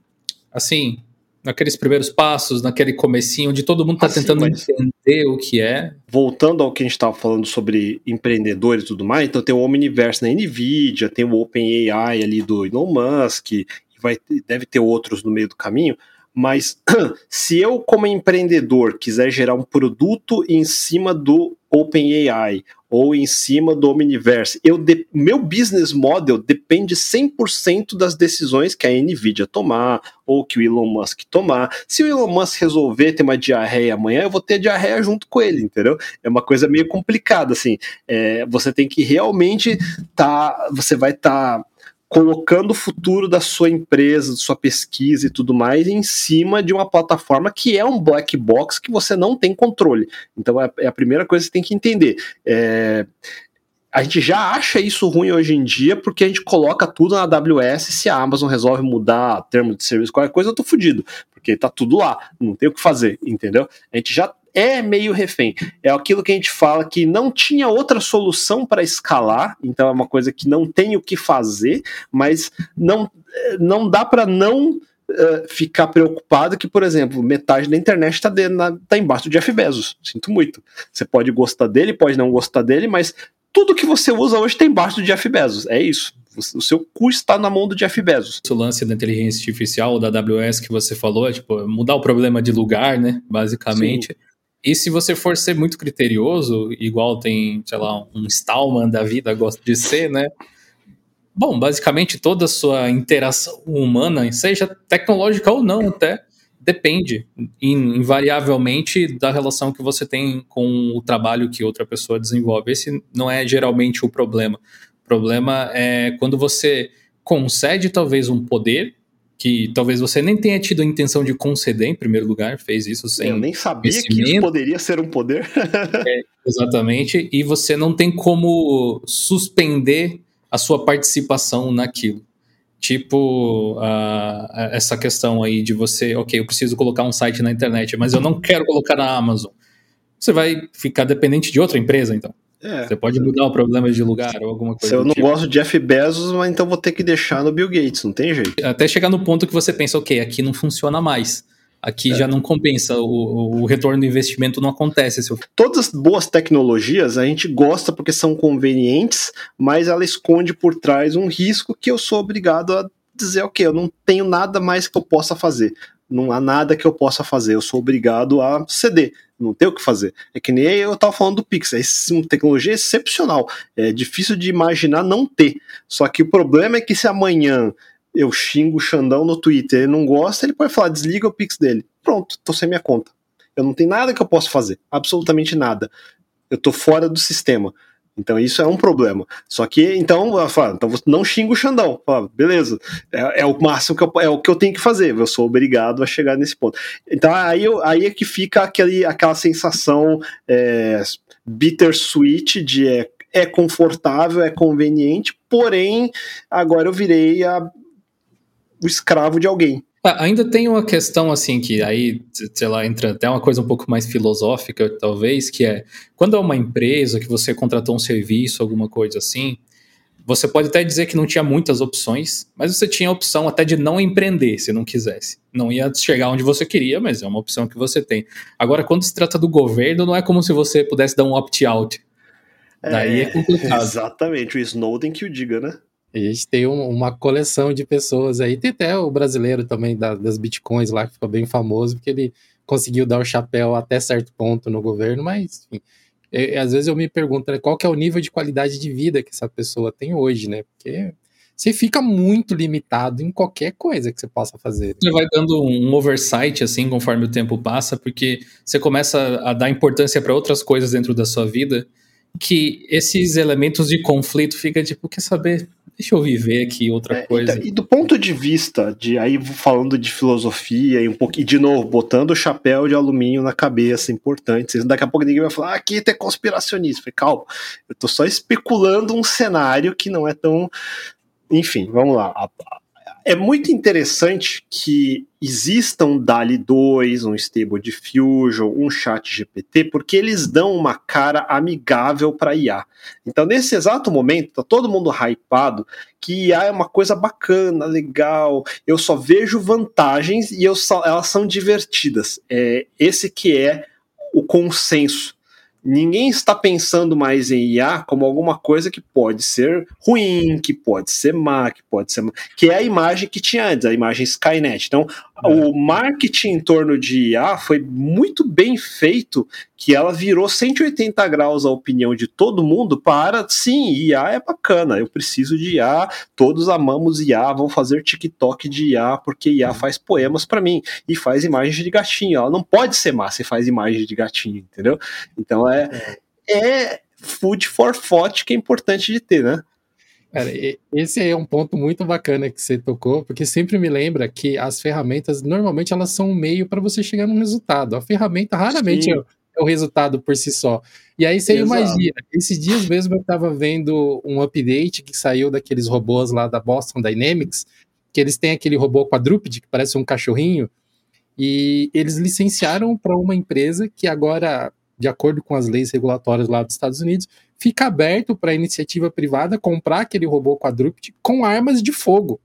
C: assim, naqueles primeiros passos, naquele comecinho onde todo mundo está assim, tentando entender o que é.
B: Voltando ao que a gente estava falando sobre empreendedores e tudo mais, então tem o Omniverse na Nvidia, tem o OpenAI ali do Elon Musk, vai deve ter outros no meio do caminho, mas (clears throat) se eu, como empreendedor, quiser gerar um produto em cima do OpenAI ou em cima do Omniverse, eu de, meu business model depende 100% das decisões que a Nvidia tomar ou que o Elon Musk tomar. Se o Elon Musk resolver ter uma diarreia amanhã, eu vou ter diarreia junto com ele, entendeu? É uma coisa meio complicada, assim. É, você tem que realmente tá, você vai estar tá colocando o futuro da sua empresa, da sua pesquisa e tudo mais em cima de uma plataforma que é um black box que você não tem controle. Então é, é a primeira coisa que você tem que entender. É, a gente já acha isso ruim hoje em dia porque a gente coloca tudo na AWS. Se a Amazon resolve mudar termo de serviço, qualquer coisa, eu tô fudido, porque tá tudo lá, não tem o que fazer, entendeu? A gente já é meio refém. É aquilo que a gente fala que não tinha outra solução para escalar, então é uma coisa que não tem o que fazer, mas não, não dá para não uh, ficar preocupado que, por exemplo, metade da internet está tá embaixo do Jeff Bezos. Sinto muito. Você pode gostar dele, pode não gostar dele, mas tudo que você usa hoje está embaixo do Jeff Bezos. É isso. O seu cu está na mão do Jeff Bezos.
C: O lance da inteligência artificial, da AWS que você falou, é tipo, mudar o problema de lugar, né? Basicamente. Sim. E se você for ser muito criterioso, igual tem, sei lá, um Stallman da vida gosta de ser, né? Bom, basicamente toda a sua interação humana, seja tecnológica ou não até, depende invariavelmente da relação que você tem com o trabalho que outra pessoa desenvolve. Esse não é geralmente o problema. O problema é quando você concede talvez um poder que talvez você nem tenha tido a intenção de conceder em primeiro lugar, fez isso sem.
B: Eu nem sabia que isso poderia ser um poder. (laughs)
C: é, exatamente, e você não tem como suspender a sua participação naquilo. Tipo, uh, essa questão aí de você, ok, eu preciso colocar um site na internet, mas eu não quero colocar na Amazon. Você vai ficar dependente de outra empresa, então. É, você pode mudar o problema de lugar ou alguma coisa.
B: Se eu não tipo. gosto de Jeff Bezos, mas então vou ter que deixar no Bill Gates, não tem jeito.
C: Até chegar no ponto que você pensa, ok, aqui não funciona mais. Aqui é. já não compensa, o, o, retorno do investimento não acontece. Eu...
B: Todas as boas tecnologias a gente gosta porque são convenientes, mas ela esconde por trás um risco que eu sou obrigado a dizer, ok, eu não tenho nada mais que eu possa fazer não há nada que eu possa fazer, eu sou obrigado a ceder, não tem o que fazer. É que nem eu estava falando do Pix, é uma tecnologia excepcional, é difícil de imaginar não ter. Só que o problema é que se amanhã eu xingo o Xandão no Twitter, ele não gosta, ele pode falar, desliga o Pix dele. Pronto, tô sem minha conta. Eu não tenho nada que eu possa fazer, absolutamente nada. Eu tô fora do sistema. Então isso é um problema. Só que, então, fala, então não xinga o Xandão. Fala, beleza, é, é, o máximo que eu, é o que eu tenho que fazer. Eu sou obrigado a chegar nesse ponto. Então aí, aí é que fica aquele, aquela sensação é, bittersweet de é, é confortável, é conveniente, porém agora eu virei a, o escravo de alguém.
C: Ah, ainda tem uma questão assim que aí, sei lá, entra até uma coisa um pouco mais filosófica, talvez, que é quando é uma empresa que você contratou um serviço, alguma coisa assim, você pode até dizer que não tinha muitas opções, mas você tinha a opção até de não empreender se não quisesse. Não ia chegar onde você queria, mas é uma opção que você tem. Agora, quando se trata do governo, não é como se você pudesse dar um opt-out. Daí é, é complicado. (laughs)
B: Exatamente, o Snowden que o diga, né?
A: A gente tem um, uma coleção de pessoas aí. Tem até o brasileiro também da, das bitcoins lá, que ficou bem famoso, porque ele conseguiu dar o chapéu até certo ponto no governo, mas enfim, é, às vezes eu me pergunto né, qual que é o nível de qualidade de vida que essa pessoa tem hoje, né? Porque você fica muito limitado em qualquer coisa que você possa fazer. Né?
C: Você vai dando um oversight assim conforme o tempo passa, porque você começa a dar importância para outras coisas dentro da sua vida que esses elementos de conflito fica tipo, quer saber? Deixa eu viver aqui outra é, coisa.
B: E, e, do ponto de vista de aí falando de filosofia e um pouquinho de novo botando o chapéu de alumínio na cabeça, importante. Daqui a pouco ninguém vai falar, ah, aqui é conspiracionista. Falei, calma, eu tô só especulando um cenário que não é tão enfim, vamos lá é muito interessante que exista um DALI 2, um Stable Diffusion, um Chat GPT, porque eles dão uma cara amigável para IA. Então, nesse exato momento, tá todo mundo hypado que IA é uma coisa bacana, legal. Eu só vejo vantagens e só, elas são divertidas. É esse que é o consenso ninguém está pensando mais em IA como alguma coisa que pode ser ruim, que pode ser má, que pode ser má, que é a imagem que tinha antes, a imagem Skynet. Então. O marketing em torno de IA foi muito bem feito, que ela virou 180 graus a opinião de todo mundo para, sim, IA é bacana, eu preciso de IA, todos amamos IA, vão fazer TikTok de IA, porque IA uhum. faz poemas para mim, e faz imagens de gatinho, ela não pode ser má se faz imagens de gatinho, entendeu? Então, é, é food for thought que é importante de ter, né?
A: Cara, esse é um ponto muito bacana que você tocou, porque sempre me lembra que as ferramentas, normalmente, elas são um meio para você chegar num resultado. A ferramenta raramente é, é, o resultado por si só. E aí você Exato. imagina, esses dias mesmo eu estava vendo um update que saiu daqueles robôs lá da Boston Dynamics, que eles têm aquele robô quadrúpede que parece um cachorrinho, e eles licenciaram para uma empresa que agora, de acordo com as leis regulatórias lá dos Estados Unidos, fica aberto para a iniciativa privada comprar aquele robô quadrúpede com armas de fogo.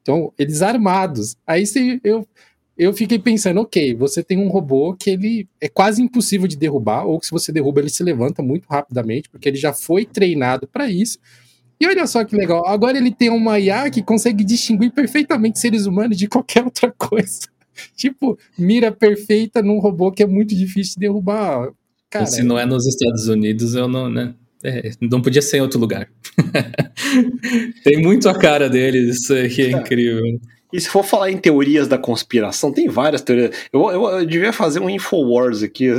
A: Então, eles armados. Aí você, eu, eu fiquei pensando, ok, você tem um robô que ele é quase impossível de derrubar, ou que se você derruba ele se levanta muito rapidamente, porque ele já foi treinado para isso. E olha só que legal, agora ele tem uma IA que consegue distinguir perfeitamente seres humanos de qualquer outra coisa. (laughs) tipo, mira perfeita num robô que é muito difícil de derrubar.
C: Cara, se não é nos Estados Unidos, eu não, né? É, não podia ser em outro lugar. (laughs) tem muito a cara deles, isso que é incrível.
B: E se for falar em teorias da conspiração, tem várias teorias. Eu, eu, eu devia fazer um Infowars aqui. (laughs)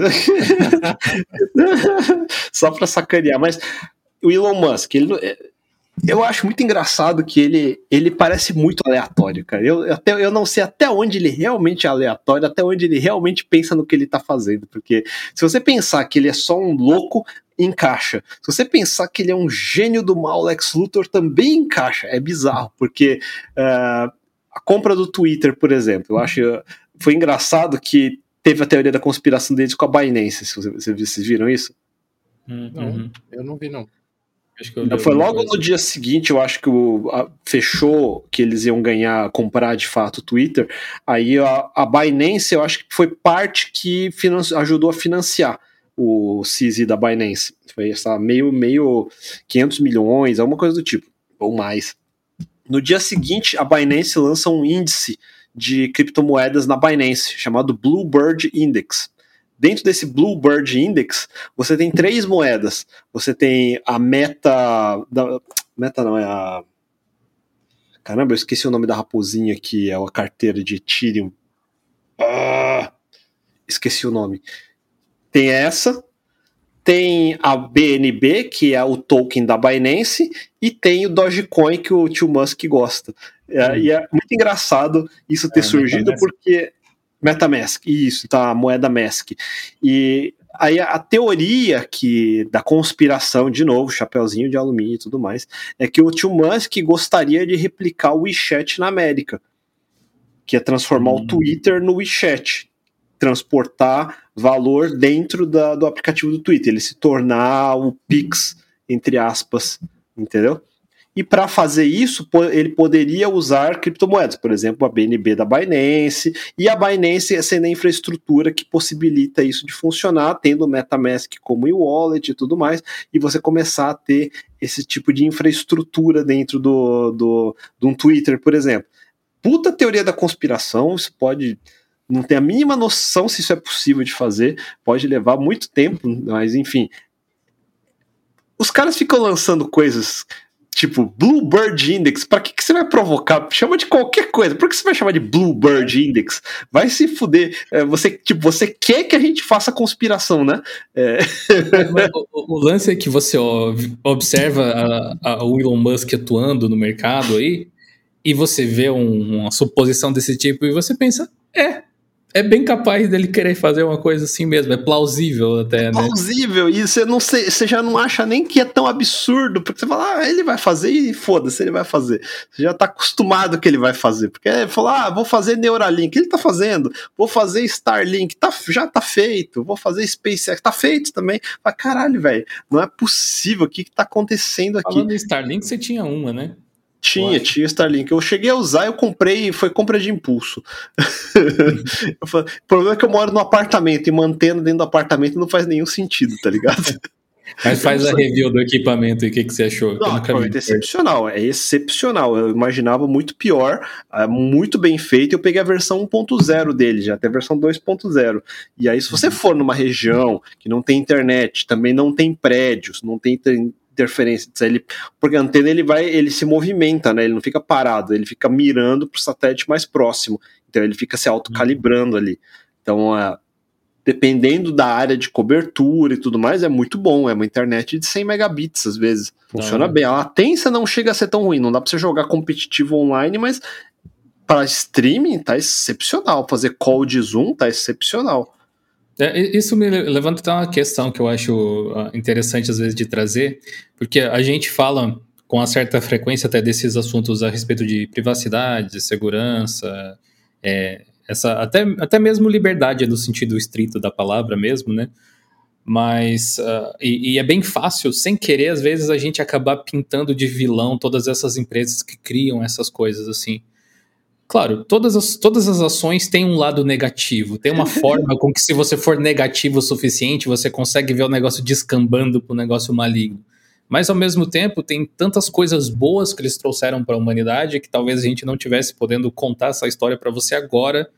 B: Só para sacanear. Mas o Elon Musk, ele, eu acho muito engraçado que ele, ele parece muito aleatório, cara. Eu, até, eu não sei até onde ele realmente é aleatório, até onde ele realmente pensa no que ele tá fazendo. Porque se você pensar que ele é só um louco, encaixa. Se você pensar que ele é um gênio do mal, Lex Luthor também encaixa. É bizarro, porque uh, a compra do Twitter, por exemplo, eu acho. Foi engraçado que teve a teoria da conspiração deles com a Binance. Vocês viram isso?
A: Uhum. Não, eu não vi, não.
B: Foi logo no dia seguinte, eu acho que o, a, fechou que eles iam ganhar, comprar de fato o Twitter. Aí a, a Binance, eu acho que foi parte que ajudou a financiar o CZ da Binance. Foi essa meio, meio 500 milhões, alguma coisa do tipo, ou mais. No dia seguinte, a Binance lança um índice de criptomoedas na Binance, chamado Bluebird Index. Dentro desse Bluebird Index, você tem três moedas. Você tem a Meta. Da, meta não, é a. Caramba, eu esqueci o nome da raposinha que é a carteira de Ethereum. Ah, esqueci o nome. Tem essa, tem a BNB, que é o token da Binance, e tem o Dogecoin, que o tio Musk gosta. É, e é muito engraçado isso ter é, surgido, porque. Metamask, isso, tá, a moeda Mask. E aí a, teoria que da conspiração, de novo, chapeuzinho de alumínio e tudo mais, é que o tio Musk gostaria de replicar o WeChat na América, que é transformar hum. o Twitter no WeChat transportar valor dentro da, do aplicativo do Twitter, ele se tornar o Pix, entre aspas, entendeu? E para fazer isso, ele poderia usar criptomoedas, por exemplo, a BNB da Binance, e a Binance sendo a infraestrutura que possibilita isso de funcionar, tendo o MetaMask como e-wallet e tudo mais, e você começar a ter esse tipo de infraestrutura dentro do, do, de um Twitter, por exemplo. Puta teoria da conspiração, isso pode não tem a mínima noção se isso é possível de fazer, pode levar muito tempo, mas enfim. Os caras ficam lançando coisas tipo Bluebird Index, para que, que você vai provocar? Chama de qualquer coisa. Por que você vai chamar de Bluebird Index? Vai se fuder. É, você, tipo, você quer que a gente faça conspiração, né? É...
C: O, o, lance é que você observa a, a, o Elon Musk atuando no mercado aí, e você vê um, uma suposição desse tipo e você pensa, é, é bem capaz dele querer fazer uma coisa assim mesmo, é plausível até, né?
B: Plausível, e você, não, você já não acha nem que é tão absurdo, porque você fala, ah, ele vai fazer e foda-se, ele vai fazer. Você já tá acostumado que ele vai fazer, porque ele falou, ah, vou fazer Neuralink, ele tá fazendo, vou fazer Starlink, tá, já tá feito, vou fazer SpaceX, tá feito também. Fala, caralho, velho, não é possível, o que que tá acontecendo aqui?
C: Falando em Starlink, você tinha uma, né?
B: Tinha, tinha Starlink. Eu cheguei a usar, eu comprei, foi compra de impulso. (laughs) falei, o problema é que eu moro no apartamento e mantendo dentro do apartamento não faz nenhum sentido, tá ligado? (laughs)
C: Mas faz a review do equipamento e o que, que você achou?
B: Não, é excepcional, é excepcional. Eu imaginava muito pior, é muito bem feito. Eu peguei a versão 1.0 dele, já até a versão 2.0. E aí, se você uhum. for numa região que não tem internet, também não tem prédios, não tem interferência. Ele, porque a antena ele vai, ele se movimenta, né? Ele não fica parado, ele fica mirando para o satélite mais próximo. Então ele fica se autocalibrando ali. Então, é, dependendo da área de cobertura e tudo mais, é muito bom. É uma internet de 100 megabits às vezes. Funciona bem. A latência não chega a ser tão ruim. Não dá para você jogar competitivo online, mas para streaming tá excepcional. Fazer call de Zoom tá excepcional.
C: É, isso me levanta uma questão que eu acho ah, interessante às vezes de trazer, porque a gente fala com uma certa frequência até desses assuntos a respeito de privacidade, segurança, é, essa até, até mesmo liberdade no sentido estrito da palavra mesmo, né? Mas uh, e, e, é bem fácil, sem querer, às vezes a gente acabar pintando de vilão todas essas empresas que criam essas coisas assim. Claro, todas as, todas as ações têm um lado negativo. Tem uma (laughs) forma com que, se você for negativo o suficiente, você consegue ver o negócio descambando para o negócio maligno. Mas, ao mesmo tempo, tem tantas coisas boas que eles trouxeram para a humanidade que talvez a gente não tivesse podendo contar essa história para você agora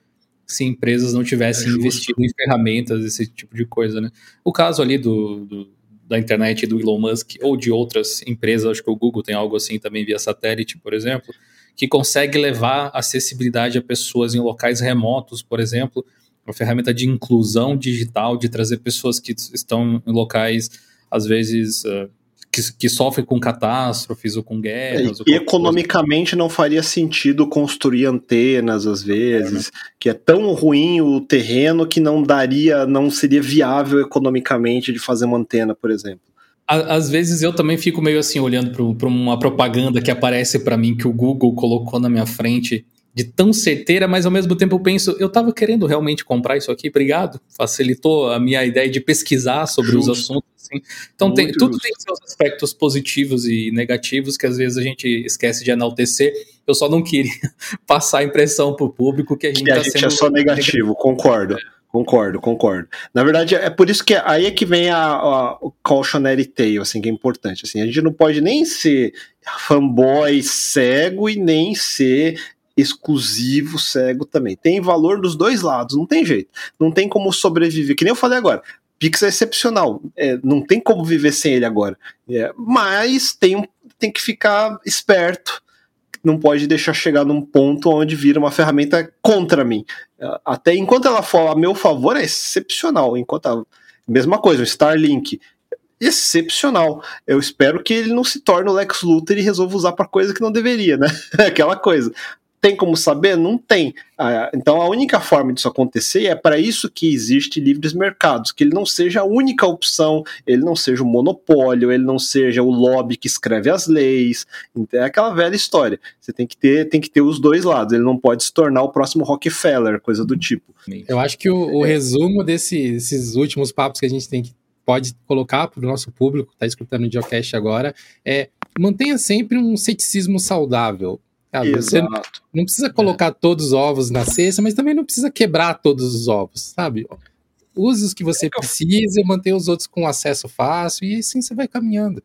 C: se empresas não tivessem é investido em ferramentas, esse tipo de coisa, né? O caso ali do, do, da internet do Elon Musk ou de outras empresas, acho que o Google tem algo assim também via satélite, por exemplo, que consegue levar acessibilidade a pessoas em locais remotos, por exemplo, uma ferramenta de inclusão digital, de trazer pessoas que estão em locais, às vezes, uh, que, que, sofrem com catástrofes ou com guerras.
B: É, e economicamente coisa. não faria sentido construir antenas, às vezes, é, né? que é tão ruim o terreno que não daria, não seria viável economicamente de fazer uma antena, por exemplo
C: às vezes eu também fico meio assim olhando para uma propaganda que aparece para mim que o Google colocou na minha frente de tão certeira, mas ao mesmo tempo eu penso, eu estava querendo realmente comprar isso aqui, obrigado, facilitou a minha ideia de pesquisar sobre justo. os assuntos. Assim. Então tem, tudo tem seus aspectos positivos e negativos que às vezes a gente esquece de enaltecer. Eu só não queria (laughs) passar a impressão para o público que a gente, que
B: a tá gente é só negativo, negativo. concordo. É. Concordo, concordo. Na verdade, é por isso que aí é que vem a, a, o cautionary tale, assim, que é importante. Assim, a gente não pode nem ser fanboy cego e nem ser exclusivo cego também. Tem valor dos dois lados, não tem jeito. Não tem como sobreviver. Que nem eu falei agora. Pix é excepcional. É, não tem como viver sem ele agora. É, mas tem, tem que ficar esperto não pode deixar chegar num ponto onde vira uma ferramenta contra mim. Até enquanto ela for a meu favor, é excepcional. Enquanto a, mesma coisa, o Starlink, excepcional. Eu espero que ele não se torne o Lex Luthor e resolva usar para coisa que não deveria, né? (laughs) Aquela coisa. Tem como saber? Não tem. Ah, então a única forma disso acontecer é para isso que existe livres mercados, que ele não seja a única opção, ele não seja o monopólio, ele não seja o lobby que escreve as leis. É aquela velha história. Você tem que ter, tem que ter os dois lados. Ele não pode se tornar o próximo Rockefeller, coisa do tipo.
A: Eu acho que o, o resumo desse, desses últimos papos que a gente tem que pode colocar para o nosso público que está escutando o Geocast agora é mantenha sempre um ceticismo saudável. Sabe? Você não precisa colocar é. todos os ovos na cesta, mas também não precisa quebrar todos os ovos, sabe? Use os que você é precisa, mantenha os outros com acesso fácil e assim você vai caminhando.